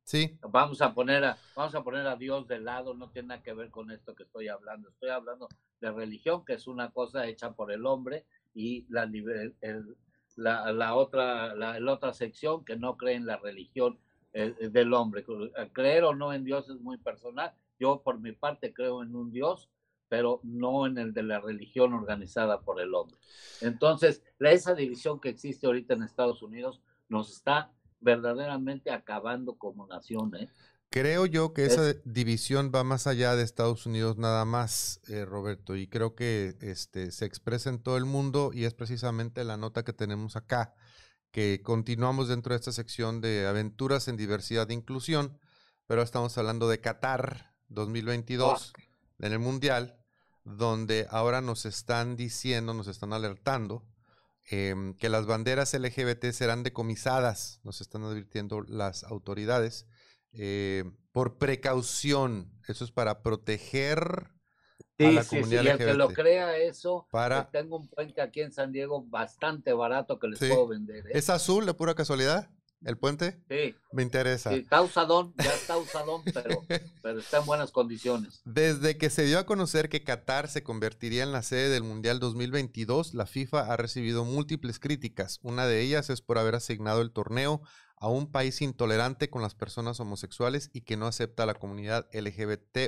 Sí. Vamos a poner a, vamos a poner a Dios de lado, no tiene nada que ver con esto que estoy hablando. Estoy hablando de religión, que es una cosa hecha por el hombre, y la, la, otra, la, otra sección que no cree en la religión eh, del hombre. Creer o no en Dios es muy personal. Yo por mi parte creo en un Dios, pero no en el de la religión organizada por el hombre. Entonces, esa división que existe ahorita en Estados Unidos nos está verdaderamente acabando como nación. ¿eh? Creo yo que esa división va más allá de Estados Unidos nada más, eh, Roberto, y creo que este, se expresa en todo el mundo y es precisamente la nota que tenemos acá, que continuamos dentro de esta sección de aventuras en diversidad e inclusión, pero estamos hablando de Qatar 2022 en el Mundial, donde ahora nos están diciendo, nos están alertando em, que las banderas LGBT serán decomisadas, nos están advirtiendo las autoridades, eh, por precaución. Eso es para proteger a la comunidad sí, y el que lo crea eso, para... tengo un puente aquí en San Diego bastante barato que les puedo vender. ¿eh? ¿Es azul de pura casualidad? ¿El puente? Sí. Me interesa. Sí, está usadón, ya está usadón, pero, pero está en buenas condiciones. Desde que se dio a conocer que Qatar se convertiría en la sede del Mundial 2022, la FIFA ha recibido múltiples críticas. Una de ellas es por haber asignado el torneo a un país intolerante con las personas homosexuales y que no acepta a la comunidad LGBT.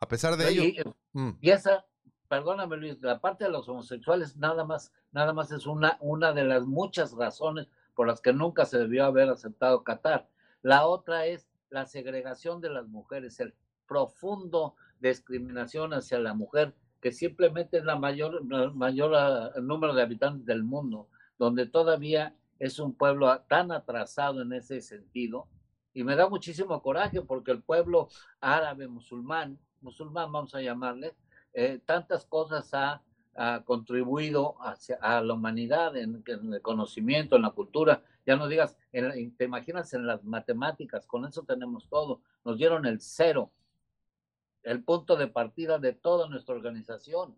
A pesar de ello. Y, mm. y, esa, perdóname Luis, la parte de los homosexuales nada más, nada más es una, una de las muchas razones por las que nunca se debió haber aceptado Qatar. La otra es la segregación de las mujeres, el profundo discriminación hacia la mujer, que simplemente es la mayor, ah, número de habitantes del mundo, donde todavía es un pueblo tan atrasado en ese sentido. Y me da muchísimo coraje porque el pueblo árabe musulmán, musulmán vamos a llamarle, eh, tantas cosas ha ha contribuido a la humanidad en, el conocimiento, en la cultura. Ya no digas, te imaginas en las matemáticas, con eso tenemos todo. Nos dieron el cero, el punto de partida de toda nuestra organización.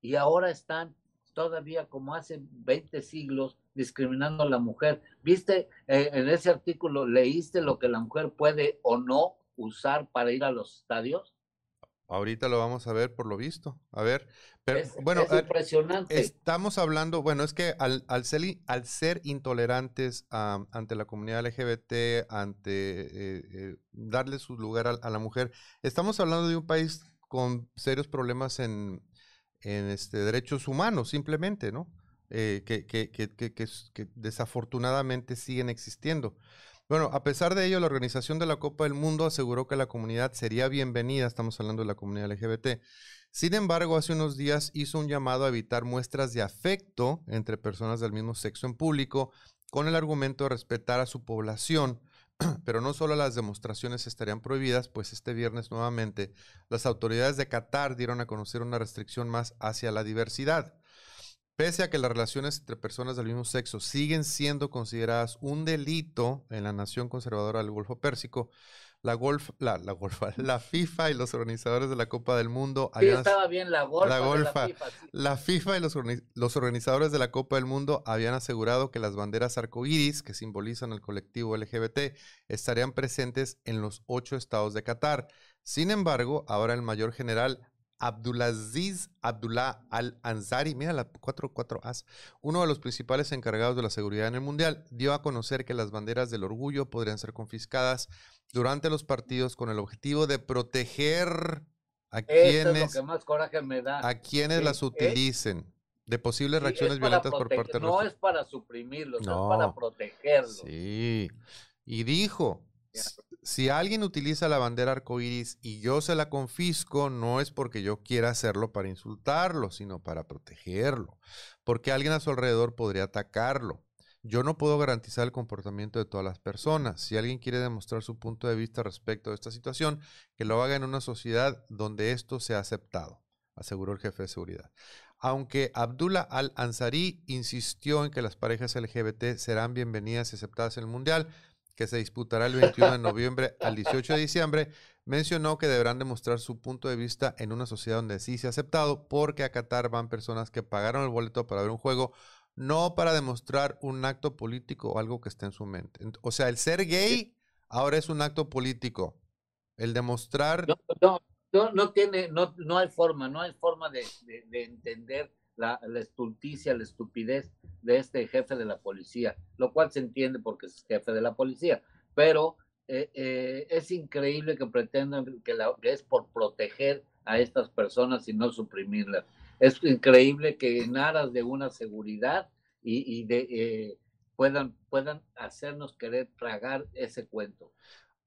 Y ahora están todavía como hace 20 siglos discriminando a la mujer. ¿Viste eh, en ese artículo, leíste lo que la mujer puede o no usar para ir a los estadios? Ahorita lo vamos a ver por lo visto. A ver, pero es, bueno, es impresionante. estamos hablando, bueno, es que al, al, ser, al ser, intolerantes ante la comunidad LGBT, ante eh, eh, darle su lugar a, la mujer, estamos hablando de un país con serios problemas en, en este, derechos humanos, simplemente, ¿no? Eh, que, que, que, que desafortunadamente siguen existiendo. Bueno, a pesar de ello, la organización de la Copa del Mundo aseguró que la comunidad sería bienvenida, estamos hablando de la comunidad LGBT. Sin embargo, hace unos días hizo un llamado a evitar muestras de afecto entre personas del mismo sexo en público, con el argumento de respetar a su población. Pero no solo las demostraciones estarían prohibidas, pues este viernes nuevamente las autoridades de Qatar dieron a conocer una restricción más hacia la diversidad. Pese a que las relaciones entre personas del mismo sexo siguen siendo consideradas un delito en la nación conservadora del Golfo Pérsico, la, golf, la, la, la FIFA y los organizadores de la Copa del Mundo. Sí, estaba bien la golfa. La, golfa, FIFA, la FIFA y los, los, organizadores de la Copa del Mundo habían asegurado que las banderas arcoíris, que simbolizan el colectivo LGBT, estarían presentes en los ocho estados de Qatar. Sin embargo, ahora el mayor general Abdulaziz Abdullah Al-Ansari, mira la 44 As, uno de los principales encargados de la seguridad en el Mundial, dio a conocer que las banderas del orgullo podrían ser confiscadas durante los partidos con el objetivo de proteger a quienes, A quienes las utilicen de posibles reacciones violentas por parte de No es para suprimirlos, es para protegerlos. Sí. Y dijo, si alguien utiliza la bandera arcoíris y yo se la confisco, no es porque yo quiera hacerlo para insultarlo, sino para protegerlo, porque alguien a su alrededor podría atacarlo. Yo no puedo garantizar el comportamiento de todas las personas. Si alguien quiere demostrar su punto de vista respecto a esta situación, que lo haga en una sociedad donde esto sea aceptado, aseguró el jefe de seguridad. Aunque Abdullah al-Ansari insistió en que las parejas LGBT serán bienvenidas y aceptadas en el Mundial, que se disputará el 21 de noviembre al 18 de diciembre, mencionó que deberán demostrar su punto de vista en una sociedad donde sí se ha aceptado, porque a Qatar van personas que pagaron el boleto para ver un juego, no para demostrar un acto político o algo que esté en su mente. O sea, el ser gay ahora es un acto político. El demostrar... No, no, no, tiene, no, no hay forma, no hay forma de, de entender la, estulticia, la estupidez de este jefe de la policía, lo cual se entiende porque es jefe de la policía, pero eh, eh, es increíble que pretendan que, la, es por proteger a estas personas y no suprimirlas. Es increíble que en aras de una seguridad y, de, eh, puedan, puedan hacernos querer tragar ese cuento.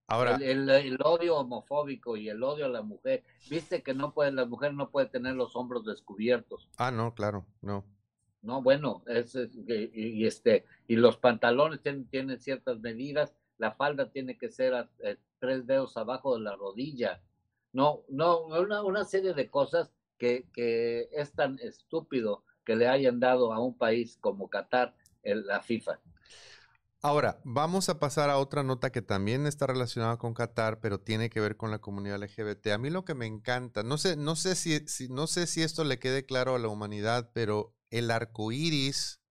Ahora, el, odio homofóbico y el odio a la mujer, viste que no puede, la mujer no puede tener los hombros descubiertos. Ah, no, claro, no. No, bueno, es, y, este, y los pantalones tienen, tienen, ciertas medidas, la falda tiene que ser eh, tres dedos abajo de la rodilla. No, no, una, una serie de cosas que, que es tan estúpido que le hayan dado a un país como Qatar la FIFA. Ahora, vamos a pasar a otra nota que también está relacionada con Qatar, pero tiene que ver con la comunidad LGBT. A mí lo que me encanta, no sé, no sé si, no sé si esto le quede claro a la humanidad, pero el arco iris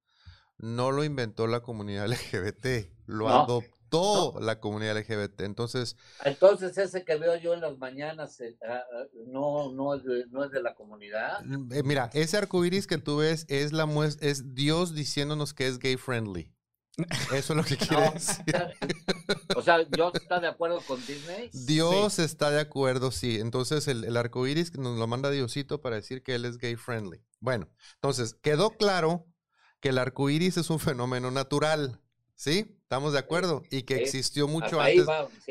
no lo inventó la comunidad LGBT, lo adoptó la comunidad LGBT. Entonces. Entonces, ese que veo yo en las mañanas eh, ah, no, no, es de, no es de la comunidad. Eh, mira, ese arco iris que tú ves es, la es Dios diciéndonos que es gay friendly. Eso es lo que quiere decir. O sea, ¿Dios está de acuerdo con Disney? Dios está de acuerdo, sí. Entonces, el, el arco iris nos lo manda Diosito para decir que él es gay friendly. Bueno, entonces, quedó claro que el arco iris es un fenómeno natural. ¿Sí? ¿Estamos de acuerdo? Y que existió mucho antes.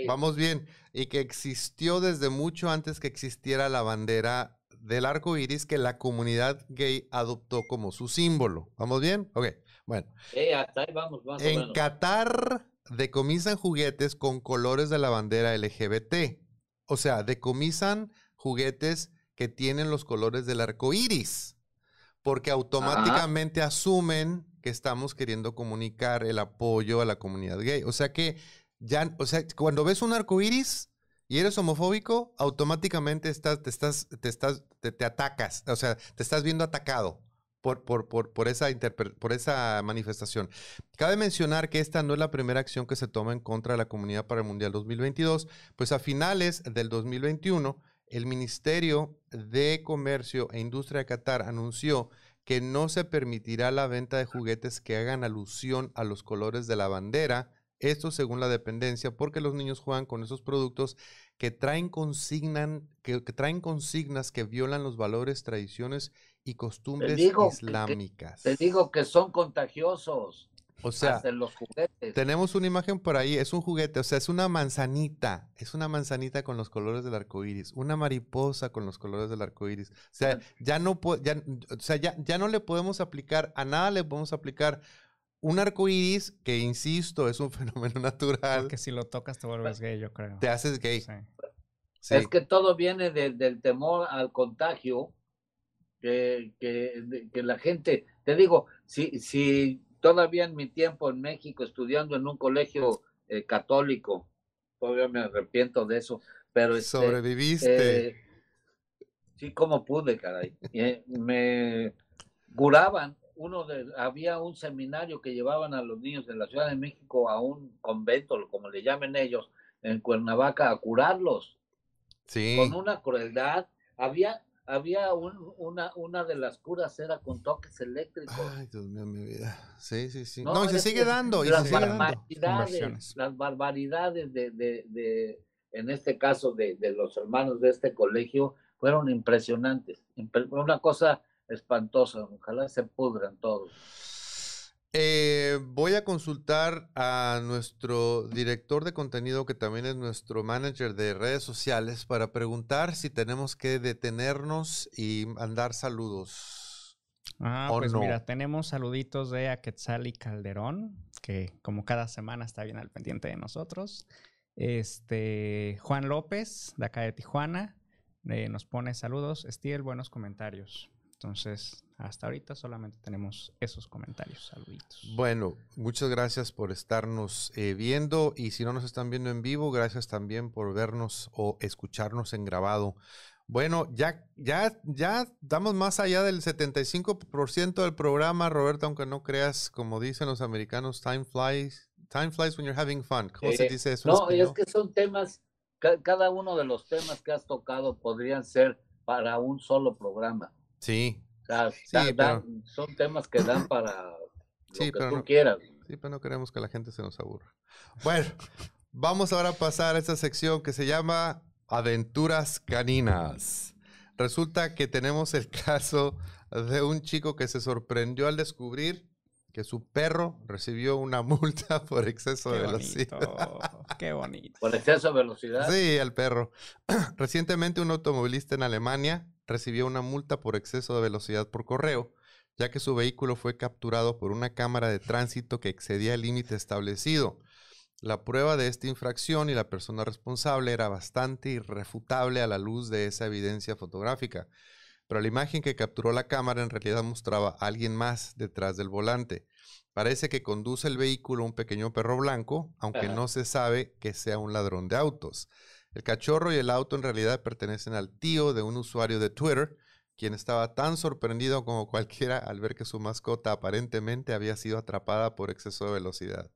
Vamos bien. Y que existió desde mucho antes que existiera la bandera del arco iris que la comunidad gay adoptó como su símbolo. ¿Vamos bien? Ok. Bueno. en Qatar decomisan juguetes con colores de la bandera LGBT. O sea, decomisan juguetes que tienen los colores del arco iris. Porque automáticamente asumen que estamos queriendo comunicar el apoyo a la comunidad gay. O sea que ya, o sea, cuando ves un arco iris y eres homofóbico, automáticamente estás, te estás, te estás, te atacas. O sea, te estás viendo atacado por, esa manifestación. Cabe mencionar que esta no es la primera acción que se toma en contra de la comunidad para el Mundial 2022, pues a finales del 2021, el Ministerio de Comercio e Industria de Qatar anunció que no se permitirá la venta de juguetes que hagan alusión a los colores de la bandera, esto según la dependencia, porque los niños juegan con esos productos que traen, consignan, que, que traen consignas que violan los valores, tradiciones y costumbres islámicas. te digo que son contagiosos. O sea, los juguetes. tenemos una imagen por ahí, es un juguete, o sea, es una manzanita, es una manzanita con los colores del arco iris, una mariposa con los colores del arco iris. O sea, ya no, ya, o sea, ya, ya no le podemos aplicar, a nada le podemos aplicar un arco iris que, insisto, es un fenómeno natural. Porque si lo tocas te vuelves gay, yo creo. Te haces gay. Es que todo viene del temor al contagio que, que, la gente, te digo, si, si todavía en mi tiempo en México estudiando en un colegio eh, católico, todavía me arrepiento de eso, pero... Este, Sobreviviste. Eh, sí, como pude, caray. Eh, me curaban, uno de, había un seminario que llevaban a los niños de la Ciudad de México a un convento, como le llamen ellos, en Cuernavaca, a curarlos. Sí. Con una crueldad. Había había una, una de las curas era con toques eléctricos. Ay, Dios mío, mi vida. Sí, sí, sí. No, y se sigue dando. Y las, barbaridades, las barbaridades de, de, de, en este caso, de, de los hermanos de este colegio fueron impresionantes. Una cosa espantosa. Ojalá se pudran todos. Eh, voy a consultar a nuestro director de contenido, que también es nuestro manager de redes sociales, para preguntar si tenemos que detenernos y mandar saludos. Ah, pues mira, tenemos saluditos de Aquetzal y Calderón, que como cada semana está bien al pendiente de nosotros. Este, Juan López, de acá de Tijuana, eh, nos pone saludos. Estiel, buenos comentarios. Entonces, hasta ahorita solamente tenemos esos comentarios. Saluditos. Bueno, muchas gracias por estarnos eh, viendo y si no nos están viendo en vivo, gracias también por vernos o escucharnos en grabado. Bueno, ya, ya, ya damos más allá del 75% del programa, Roberto, aunque no creas, como dicen los americanos, time flies, time flies when you're having fun. ¿Cómo se dice eso? No, es que son temas, cada uno de los temas que has tocado podrían ser para un solo programa. Sí. son temas que dan para lo que tú quieras. Sí, pero no queremos que la gente se nos aburra. Bueno, vamos ahora a pasar a esta sección que se llama Aventuras Caninas. Resulta que tenemos el caso de un chico que se sorprendió al descubrir que su perro recibió una multa por exceso de velocidad. Qué bonito. ¿Por exceso de velocidad? Sí, el perro. Recientemente un automovilista en Alemania recibió una multa por exceso de velocidad por correo, ya que su vehículo fue capturado por una cámara de tránsito que excedía el límite establecido. La prueba de esta infracción y la persona responsable era bastante irrefutable a la luz de esa evidencia fotográfica. pero la imagen que capturó la cámara en realidad mostraba a alguien más detrás del volante. Parece que conduce el vehículo un pequeño perro blanco, aunque no se sabe que sea un ladrón de autos. El cachorro y el auto en realidad pertenecen al tío de un usuario de Twitter, quien estaba tan sorprendido como cualquiera al ver que su mascota aparentemente había sido atrapada por exceso de velocidad.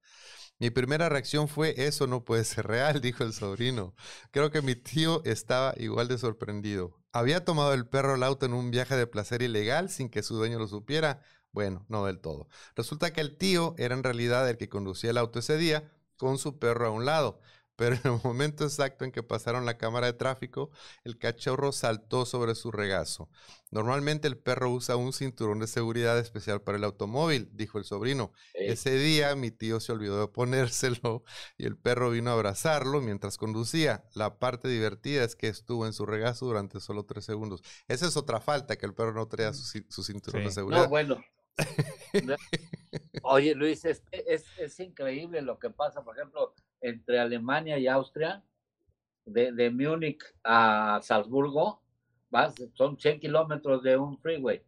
Mi primera reacción fue, eso no puede ser real, dijo el sobrino. Creo que mi tío estaba igual de sorprendido. ¿Había tomado el perro al auto en un viaje de placer ilegal sin que su dueño lo supiera? Bueno, no del todo. Resulta que el tío era en realidad el que conducía el auto ese día con su perro a un lado pero en el momento exacto en que pasaron la cámara de tráfico, el cachorro saltó sobre su regazo. Normalmente el perro usa un cinturón de seguridad especial para el automóvil, dijo el sobrino. Ese día mi tío se olvidó de ponérselo y el perro vino a abrazarlo mientras conducía. La parte divertida es que estuvo en su regazo durante solo tres segundos. Esa es otra falta, que el perro no traía su, cinturón de seguridad. No, bueno. Oye, Luis, es, es, es increíble lo que pasa. Por ejemplo, entre Alemania y Austria, de, de Múnich a Salzburgo, vas, son 100 kilómetros de un freeway.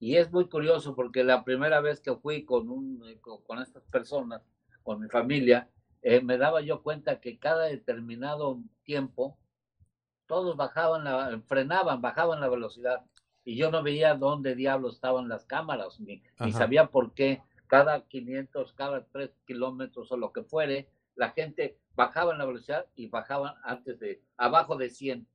Y es muy curioso porque la primera vez que fui con, un, con, estas personas, con mi familia, eh, me daba yo cuenta que cada determinado tiempo todos bajaban, la, frenaban, bajaban la velocidad y yo no veía dónde diablos estaban las cámaras, ni, ni sabía por qué cada 500, cada 3 kilómetros o lo que fuere, la gente bajaba en la velocidad y bajaban antes de, abajo de 100.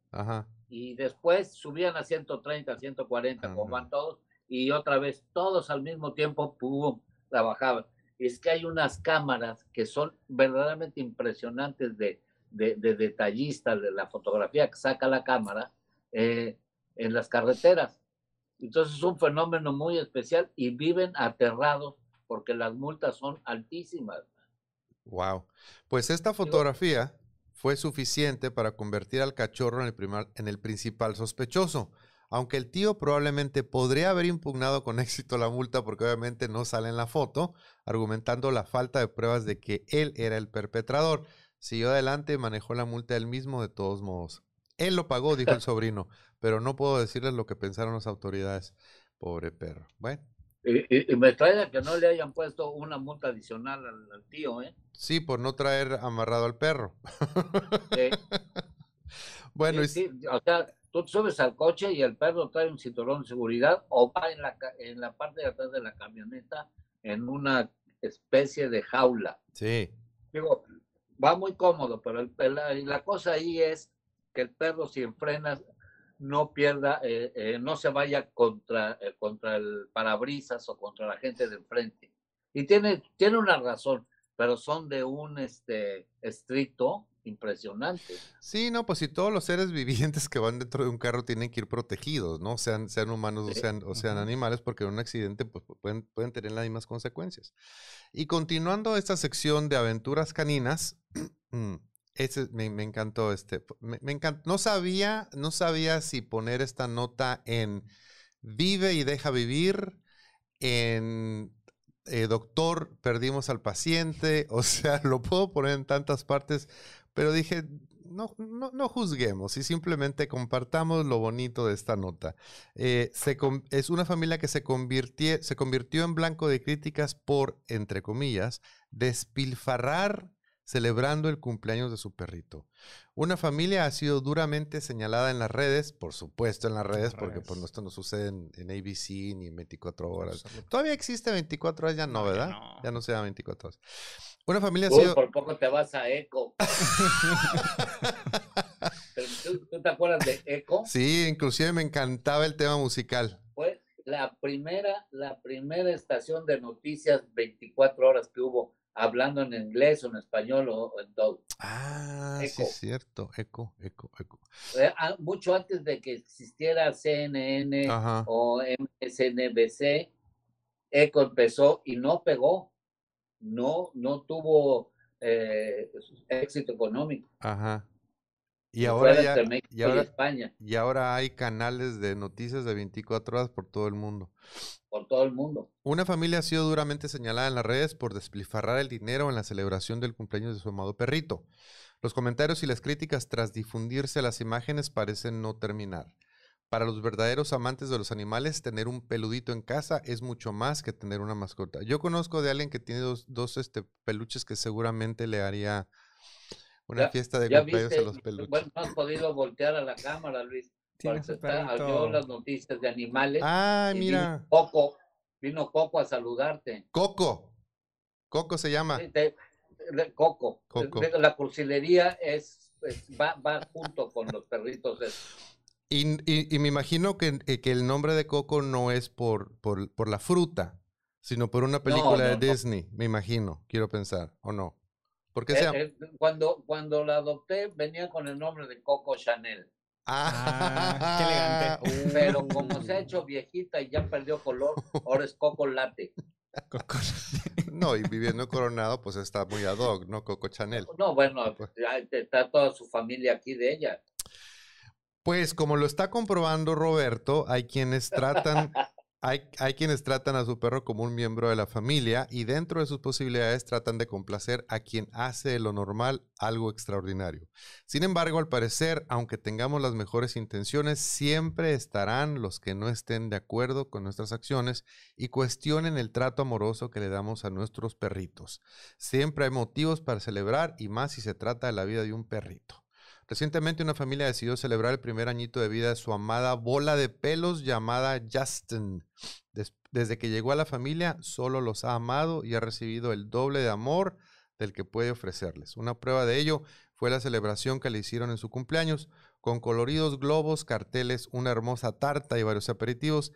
Y después subían a 130, 140, como van todos, y otra vez todos al mismo tiempo, pum, la bajaban. Y es que hay unas cámaras que son verdaderamente impresionantes de, de, de detallistas de la fotografía que saca la cámara eh, en las carreteras. Entonces es un fenómeno muy especial y viven aterrados porque las multas son altísimas. Wow. Pues esta fotografía fue suficiente para convertir al cachorro en el, en el principal sospechoso. Aunque el tío probablemente podría haber impugnado con éxito la multa porque obviamente no sale en la foto, argumentando la falta de pruebas de que él era el perpetrador. Siguió adelante y manejó la multa él mismo de todos modos. Él lo pagó, dijo el sobrino, pero no puedo decirles lo que pensaron las autoridades. Pobre perro. Bueno, y, me extraña que no le hayan puesto una multa adicional al, tío, ¿eh? Sí, por no traer amarrado al perro. Sí. bueno, sí, o sea, tú subes al coche y el perro trae un cinturón de seguridad o va en la, en la parte de atrás de la camioneta en una especie de jaula. Sí. Digo, va muy cómodo, pero el, la, la cosa ahí es que el perro si frenas no pierda, eh, eh, no se vaya contra, eh, contra el parabrisas o contra la gente de enfrente. Y tiene, tiene una razón, pero son de un este, estricto impresionante. Sí, no, pues si todos los seres vivientes que van dentro de un carro tienen que ir protegidos, ¿no? Sean, sean humanos o sean, o sean animales, porque en un accidente pues, pueden, pueden tener las mismas consecuencias. Y continuando esta sección de aventuras caninas, me, encantó este. Me, No sabía, no sabía si poner esta nota en vive y deja vivir, en eh, doctor, perdimos al paciente. O sea, lo puedo poner en tantas partes, pero dije, no, no, no juzguemos y simplemente compartamos lo bonito de esta nota. Eh, es una familia que se se convirtió en blanco de críticas por, entre comillas, despilfarrar celebrando el cumpleaños de su perrito. Una familia ha sido duramente señalada en las redes, por supuesto en las redes, porque pues, esto no sucede en, ABC ni en 24 horas. Todavía existe 24 horas, ya no, ¿verdad? Ya no. se llama 24 horas. Una familia ha sido... Por poco te vas a Eco. ¿Tú, te acuerdas de Eco? Sí, inclusive me encantaba el tema musical. Fue la primera, la primera estación de noticias 24 horas que hubo hablando en inglés o en español o, en todo. Ah, sí, es cierto, eco, eco, eco. Eh, ah, mucho antes de que existiera CNN o MSNBC, Eco empezó y no pegó, no, no tuvo eh, éxito económico. Ajá. Y ahora, ya, y, ahora, España. y ahora hay canales de noticias de 24 horas por todo el mundo. Por todo el mundo. Una familia ha sido duramente señalada en las redes por despilfarrar el dinero en la celebración del cumpleaños de su amado perrito. Los comentarios y las críticas tras difundirse las imágenes parecen no terminar. para los verdaderos amantes de los animales, tener un peludito en casa es mucho más que tener una mascota. Yo conozco de alguien que tiene dos, dos este, peluches que seguramente le haría una fiesta de cumpleaños a los peluches. Bueno, no has podido voltear a la cámara, Luis. Yo las noticias de animales. Ah, mira. Vino Coco, vino Coco a saludarte. Coco. Coco se llama. Coco. La cursilería es, va, va, junto con los perritos. Y, me imagino que, eh, que, el nombre de Coco no es por, por, la fruta, sino por una película de Disney, me imagino, quiero pensar, ¿o no? Porque. Eh, eh, cuando, cuando la adopté venía con el nombre de Coco Chanel. Ah, qué elegante. Pero como se ha hecho viejita y ya perdió color, ahora es Coco Latte. no, y viviendo Coronado, pues está muy ad hoc, ¿no? Coco Chanel. No, bueno, pues está toda su familia aquí de ella. Pues como lo está comprobando Roberto, hay quienes tratan, hay, hay, quienes tratan a su perro como un miembro de la familia y dentro de sus posibilidades tratan de complacer a quien hace de lo normal algo extraordinario. Sin embargo, al parecer, aunque tengamos las mejores intenciones, siempre estarán los que no estén de acuerdo con nuestras acciones y cuestionen el trato amoroso que le damos a nuestros perritos. Siempre hay motivos para celebrar y más si se trata de la vida de un perrito. Recientemente una familia decidió celebrar el primer añito de vida de su amada bola de pelos llamada Justin. desde que llegó a la familia, solo los ha amado y ha recibido el doble de amor del que puede ofrecerles. Una prueba de ello fue la celebración que le hicieron en su cumpleaños, con coloridos globos, carteles, una hermosa tarta y varios aperitivos.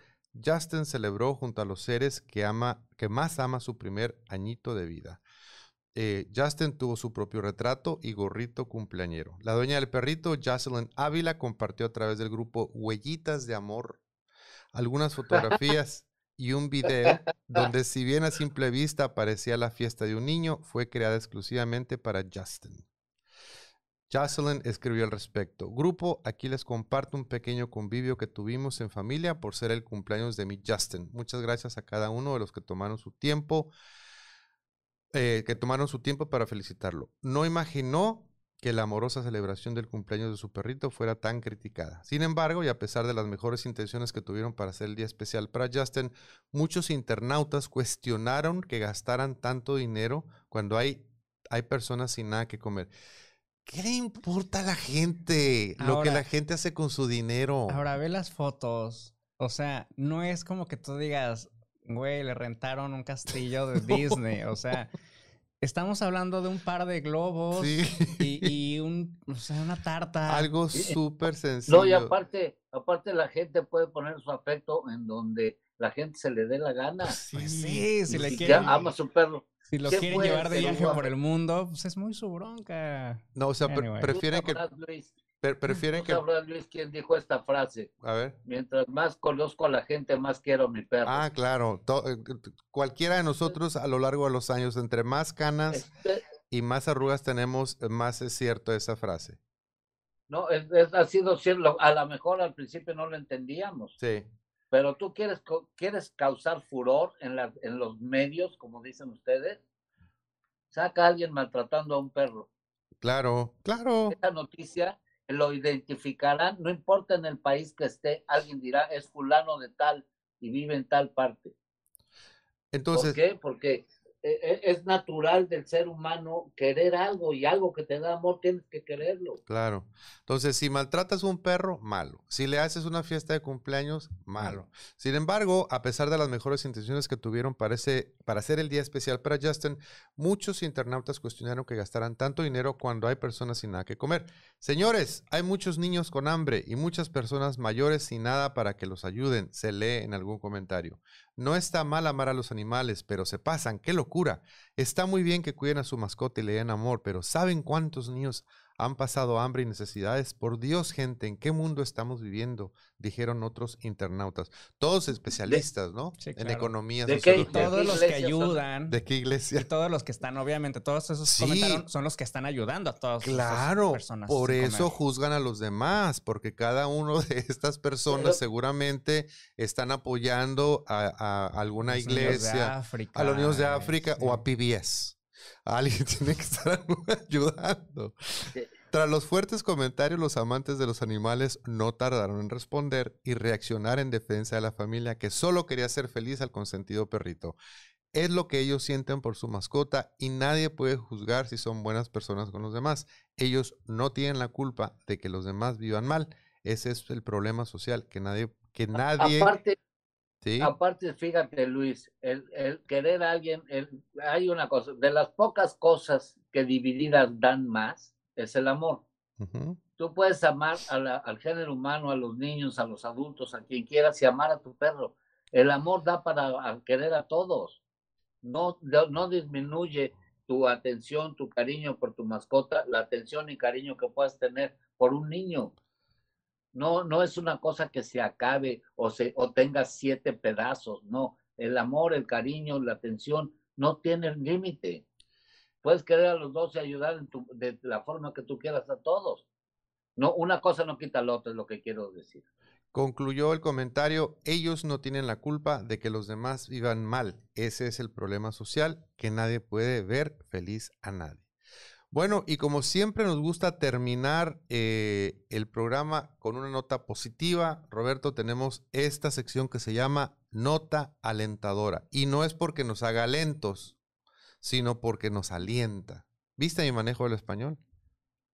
Justin celebró junto a los seres que ama, que más ama su primer añito de vida. Eh, Justin tuvo su propio retrato y gorrito cumpleañero. La dueña del perrito, Jocelyn Ávila, compartió a través del grupo Huellitas de Amor algunas fotografías y un video donde si bien a simple vista parecía la fiesta de un niño, fue creada exclusivamente para Justin. Jocelyn escribió al respecto. Grupo, aquí les comparto un pequeño convivio que tuvimos en familia por ser el cumpleaños de mi Justin. Muchas gracias a cada uno de los que tomaron su tiempo eh, que tomaron su tiempo para felicitarlo. No imaginó que la amorosa celebración del cumpleaños de su perrito fuera tan criticada. Sin embargo, y a pesar de las mejores intenciones que tuvieron para hacer el día especial para Justin, muchos internautas cuestionaron que gastaran tanto dinero cuando hay, hay personas sin nada que comer. ¿Qué le importa a la gente lo que la gente hace con su dinero? Ahora ve las fotos. O sea, no es como que tú digas, güey, le rentaron un castillo de Disney. O sea, estamos hablando de un par de globos y, un, o sea, una tarta. Algo súper sencillo. No, y aparte, aparte la gente puede poner su afecto en donde la gente se le dé la gana. Pues sí, si le quieren. ama a su perro. Si lo quieren llevar de viaje por el mundo, pues es muy su bronca. No, o sea, prefieren que prefieren que. Luis, quién dijo esta frase. A ver. Mientras más conozco a la gente, más quiero a mi perro. Ah, claro. Eh, cualquiera de nosotros a lo largo de los años, entre más canas este y más arrugas tenemos, más es cierto esa frase. No, es, ha sido cierto. A lo mejor al principio no lo entendíamos. Sí. Pero tú quieres, quieres causar furor en, la, en los medios, como dicen ustedes. Saca a alguien maltratando a un perro. Claro, claro. Esta noticia lo identificarán, no importa en el país que esté, alguien dirá, es fulano de tal y vive en tal parte. Entonces, ¿Por qué? Porque es natural del ser humano querer algo y algo que te da amor tienes que quererlo. Claro. Entonces, si maltratas a un perro, malo. Si le haces una fiesta de cumpleaños, malo. Sin embargo, a pesar de las mejores intenciones que tuvieron para, para hacer el día especial para Justin, muchos internautas cuestionaron que gastaran tanto dinero cuando hay personas sin nada que comer. Señores, hay muchos niños con hambre y muchas personas mayores sin nada para que los ayuden, se lee en algún comentario. No está mal amar a los animales, pero se pasan, qué locura. Está muy bien que cuiden a su mascota y le den amor, pero ¿saben cuántos niños han pasado hambre y necesidades. Por Dios, gente, ¿en qué mundo estamos viviendo? Dijeron otros internautas. Todos especialistas, ¿no? En economía. ¿De qué, todos los que ayudan. ¿De qué iglesia? Y todos los que están, obviamente, todos esos son los que están ayudando a todas claro, personas. Por eso juzgan a los demás, porque cada uno de estas personas seguramente están apoyando a, alguna iglesia, a los niños de África o a PBS. Alguien tiene que estar ayudando. Tras los fuertes comentarios, los amantes de los animales no tardaron en responder y reaccionar en defensa de la familia que solo quería ser feliz al consentido perrito. Es lo que ellos sienten por su mascota y nadie puede juzgar si son buenas personas con los demás. Ellos no tienen la culpa de que los demás vivan mal. Ese es el problema social, que nadie, que nadie. Aparte, aparte fíjate, Luis, el, querer a alguien, hay una cosa, de las pocas cosas que divididas dan más, es el amor. Tú puedes amar al género humano, a los niños, a los adultos, a quien quieras y amar a tu perro. El amor da para querer a todos. No, no disminuye tu atención, tu cariño por tu mascota, la atención y cariño que puedas tener por un niño. No, no es una cosa que se acabe o, se, o tenga siete pedazos, no. El amor, el cariño, la atención no tienen límite. Puedes querer a los dos y ayudar de la forma que tú quieras a todos. No, una cosa no quita la otra, es lo que quiero decir. Concluyó el comentario, ellos no tienen la culpa de que los demás vivan mal. Ese es el problema social que nadie puede ver feliz a nadie. Bueno, y como siempre nos gusta terminar eh, el programa con una nota positiva, Roberto, tenemos esta sección que se llama Nota Alentadora. Y no es porque nos haga lentos, sino porque nos alienta. ¿Viste mi manejo del español?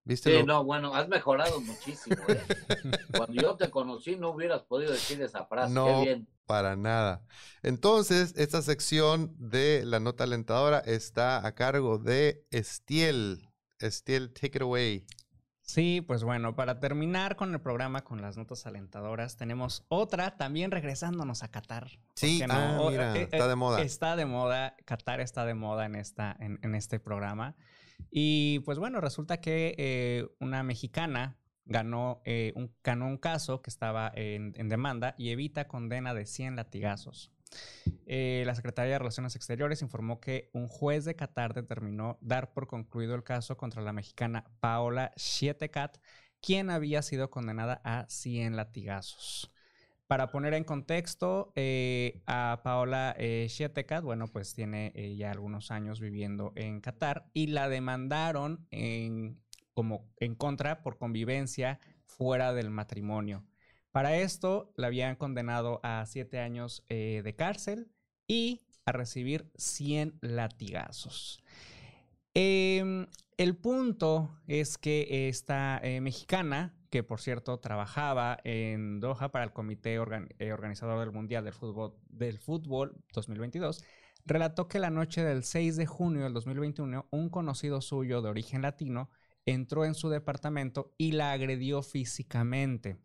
¿Viste sí, no, bueno, has mejorado muchísimo. ¿eh? Cuando yo te conocí no hubieras podido decir esa frase. No, Qué bien. para nada. Entonces, esta sección de la nota alentadora está a cargo de Estiel. Estiel, take it away. Sí, pues bueno, para terminar con el programa con las notas alentadoras, tenemos otra también regresándonos a Qatar. Sí, ah, mira, eh, está de moda. Está de moda, Qatar está de moda en, esta, en, este programa. Y pues bueno, resulta que eh, una mexicana ganó, eh, un, ganó un caso que estaba en, en demanda y evita condena de 100 latigazos. Eh, la Secretaría de Relaciones Exteriores informó que un juez de Qatar determinó dar por concluido el caso contra la mexicana Paola Schietekat, quien había sido condenada a 100 latigazos. Para poner en contexto, eh, a Paola eh, bueno, pues tiene eh, ya algunos años viviendo en Qatar y la demandaron como en contra por convivencia fuera del matrimonio. Para esto la habían condenado a siete años eh, de cárcel y a recibir 100 latigazos. Em, el punto es que esta eh, mexicana, que por cierto trabajaba en Doha para el Comité eh, Organizador del Mundial del Fútbol, del Fútbol 2022, relató que la noche del 6 de junio del 2021, un conocido suyo de origen latino entró en su departamento y la agredió físicamente.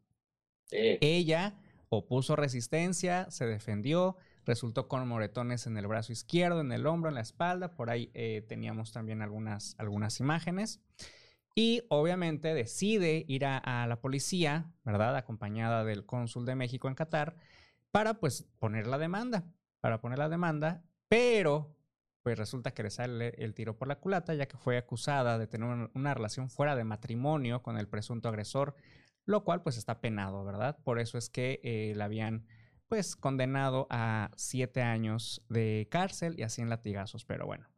Ella opuso resistencia, se defendió, resultó con moretones en el brazo izquierdo, en el hombro, en la espalda. Por ahí eh, teníamos también algunas, algunas imágenes. Y obviamente decide ir a, la policía, ¿verdad? Acompañada del cónsul de México en Qatar, para pues poner la demanda, para poner la demanda, pero pues resulta que le sale el tiro por la culata, ya que fue acusada de tener una relación fuera de matrimonio con el presunto agresor lo cual pues está penado, ¿verdad? Por eso es que eh, la habían pues condenado a siete años de cárcel y a 100 latigazos, pero bueno,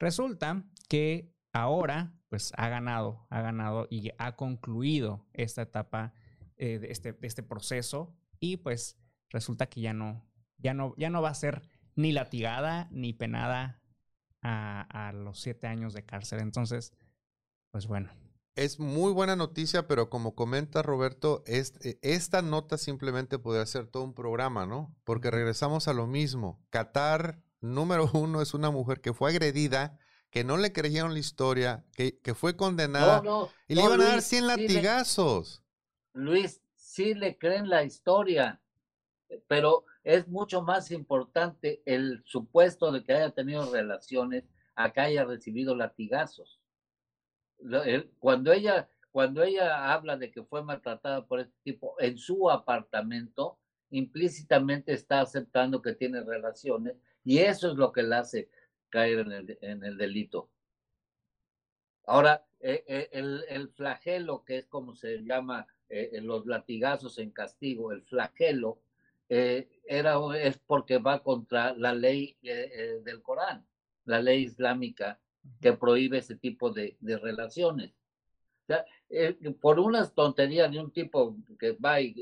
resulta que ahora pues ha ganado, ha ganado y ha concluido esta etapa eh, de, este, este proceso y pues resulta que ya no, ya no, ya no va a ser ni latigada ni penada a los siete años de cárcel. Entonces, pues bueno, es muy buena noticia, pero como comenta Roberto, e, esta nota simplemente podría ser todo un programa, ¿no? Porque regresamos a lo mismo. Qatar, número uno, es una mujer que fue agredida, que no le creyeron la historia, que, fue condenada y le iban a dar 100 latigazos. Luis, sí le creen la historia, pero es mucho más importante el supuesto de que haya tenido relaciones a que haya recibido latigazos cuando ella, cuando ella habla de que fue maltratada por este tipo en su apartamento, implícitamente está aceptando que tiene relaciones y eso es lo que la hace caer en el, en el delito. Ahora, eh, eh, el, el, flagelo, que es como se llama eh, los latigazos en castigo, el flagelo, era, es porque va contra la ley del Corán, la ley islámica que prohíbe ese tipo de, relaciones. eh, por unas tonterías de un tipo que va y,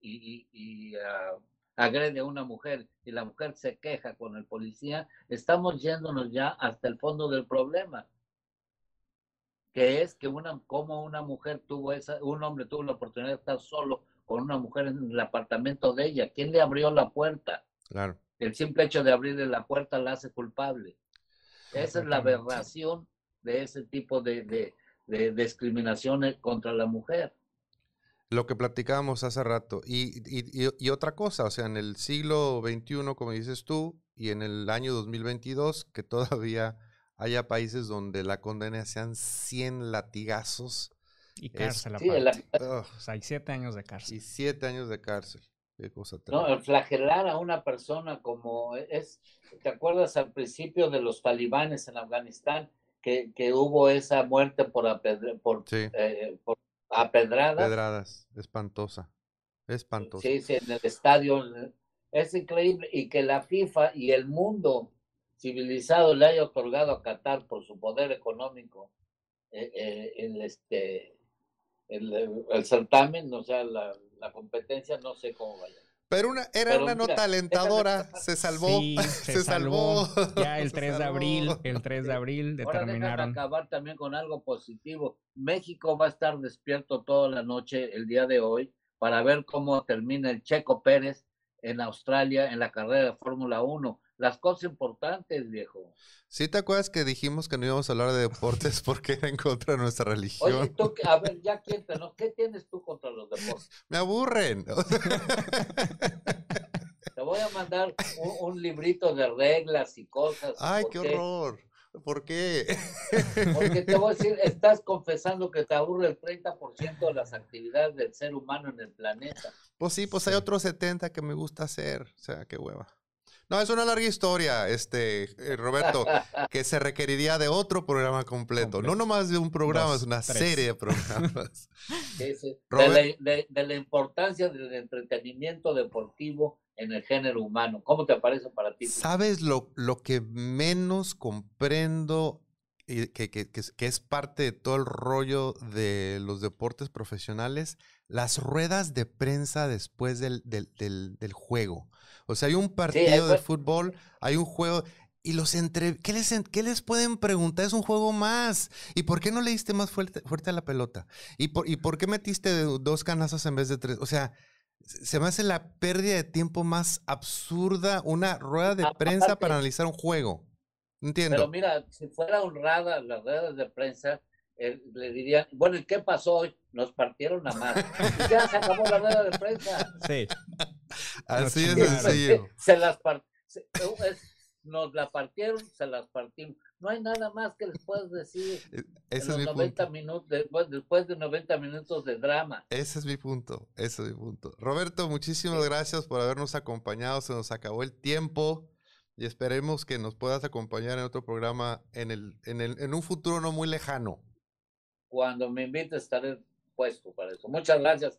y, ah, agrede a una mujer y la mujer se queja con el policía, estamos yéndonos ya hasta el fondo del problema que es que una, como una mujer tuvo esa, un hombre tuvo la oportunidad de estar solo con una mujer en el apartamento de ella. ¿Quién le abrió la puerta? Claro. El simple hecho de abrirle la puerta la hace culpable. Esa es la aberración de ese tipo de, de, de discriminaciones contra la mujer. Lo que platicábamos hace rato. Y, y, y, otra cosa, o sea, en el siglo XXI, como dices tú, y en el año 2022, que todavía haya países donde la condena sean 100 latigazos. Y cárcel, o sea, hay siete años de cárcel. Y siete años de cárcel. Qué cosa no, el flagelar a una persona como es, ¿te acuerdas al principio de los talibanes en Afganistán? Que, que hubo esa muerte por, por, eh, por apedradas. Pedradas, espantosa, espantosa. Sí, sí, en el estadio. Es increíble. Y que la FIFA y el mundo civilizado le haya otorgado a Qatar por su poder económico eh, eh, el, este, el, el, certamen, o sea, la, la, competencia, no sé cómo vaya. Pero una, era una nota alentadora, se salvó, se, salvó. Ya el 3 de abril, el 3 de abril determinaron. Ahora acabar también con algo positivo. México va a estar despierto toda la noche el día de hoy para ver cómo termina el Checo Pérez en Australia en la carrera de Fórmula 1 las cosas importantes, viejo. ¿Sí te acuerdas que dijimos que no íbamos a hablar de deportes porque era en contra de nuestra religión? Oye, tú, a ver, ya cuéntanos, ¿qué tienes tú contra los deportes? Me aburren. Te voy a mandar un, librito de reglas y cosas. Ay, qué horror. ¿Por qué? Porque te voy a decir, estás confesando que te aburre el 30% de las actividades del ser humano en el planeta. Pues sí, pues hay otros 70 que me gusta hacer. O sea, qué hueva. No, es una larga historia, este, eh, Roberto, que se requeriría de otro programa completo. No nomás de un programa, es una serie de programas. Sí, sí. De, la, importancia del entretenimiento deportivo en el género humano. ¿Cómo te parece para ti? ¿Sabes lo, lo que menos comprendo y que, que, que, es parte de todo el rollo de los deportes profesionales? Las ruedas de prensa después del, del, del, del juego. O sea, hay un partido de fútbol, hay un juego y los entre... ¿Qué les, ¿Qué les pueden preguntar? Es un juego más. ¿Y por qué no le diste más fuerte, fuerte a la pelota? ¿Y por, ¿Y por qué metiste dos canastas en vez de tres? O sea, se me hace la pérdida de tiempo más absurda una rueda de prensa para analizar un juego. Entiendo. Pero mira, si fuera honrada las ruedas de prensa, le dirían, bueno, ¿y qué pasó hoy? Nos partieron a más. ya se acabó la rueda de prensa. Sí. Así es sencillo. Se las nos la partieron, se las partimos. No hay nada más que les puedas decir. E, ese en los 90 minutos, después, después de 90 minutos de drama. Ese es mi punto, ese es mi punto. Roberto, muchísimas gracias por habernos acompañado. Se nos acabó el tiempo y esperemos que nos puedas acompañar en otro programa en, el, en, el, en un futuro no muy lejano. Cuando me invites estaré puesto para eso. Muchas gracias.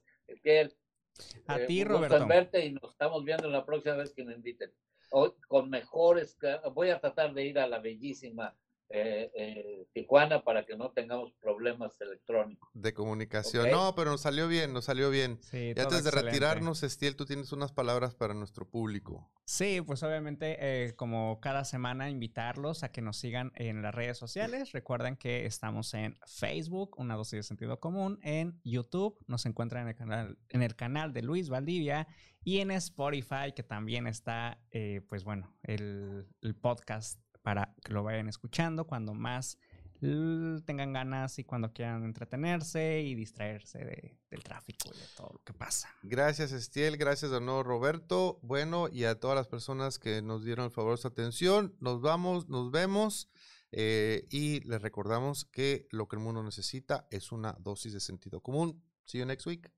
A eh, ti, Roberto. verte y nos estamos viendo la próxima vez que me inviten. Hoy con mejores, voy a tratar de ir a la bellísima eh, eh, Tijuana para que no tengamos problemas electrónicos. De comunicación. No, pero nos salió bien, nos salió bien. y antes de retirarnos, Estiel, tú tienes unas palabras para nuestro público. Sí, pues obviamente, eh, como cada semana, invitarlos a que nos sigan en las redes sociales. Recuerden que estamos en Facebook, una dosis de sentido común, en YouTube, nos encuentran en el canal, en el canal de Luis Valdivia y en Spotify, que también está, pues bueno, el, el podcast para que lo vayan escuchando cuando más tengan ganas y cuando quieran entretenerse y distraerse del tráfico y de todo lo que pasa. Gracias, Estiel. Gracias de nuevo, Roberto. Bueno, y a todas las personas que nos dieron el favor de su atención. Nos vamos, nos vemos. Eh, y les recordamos que lo que el mundo necesita es una dosis de sentido común. See you next week.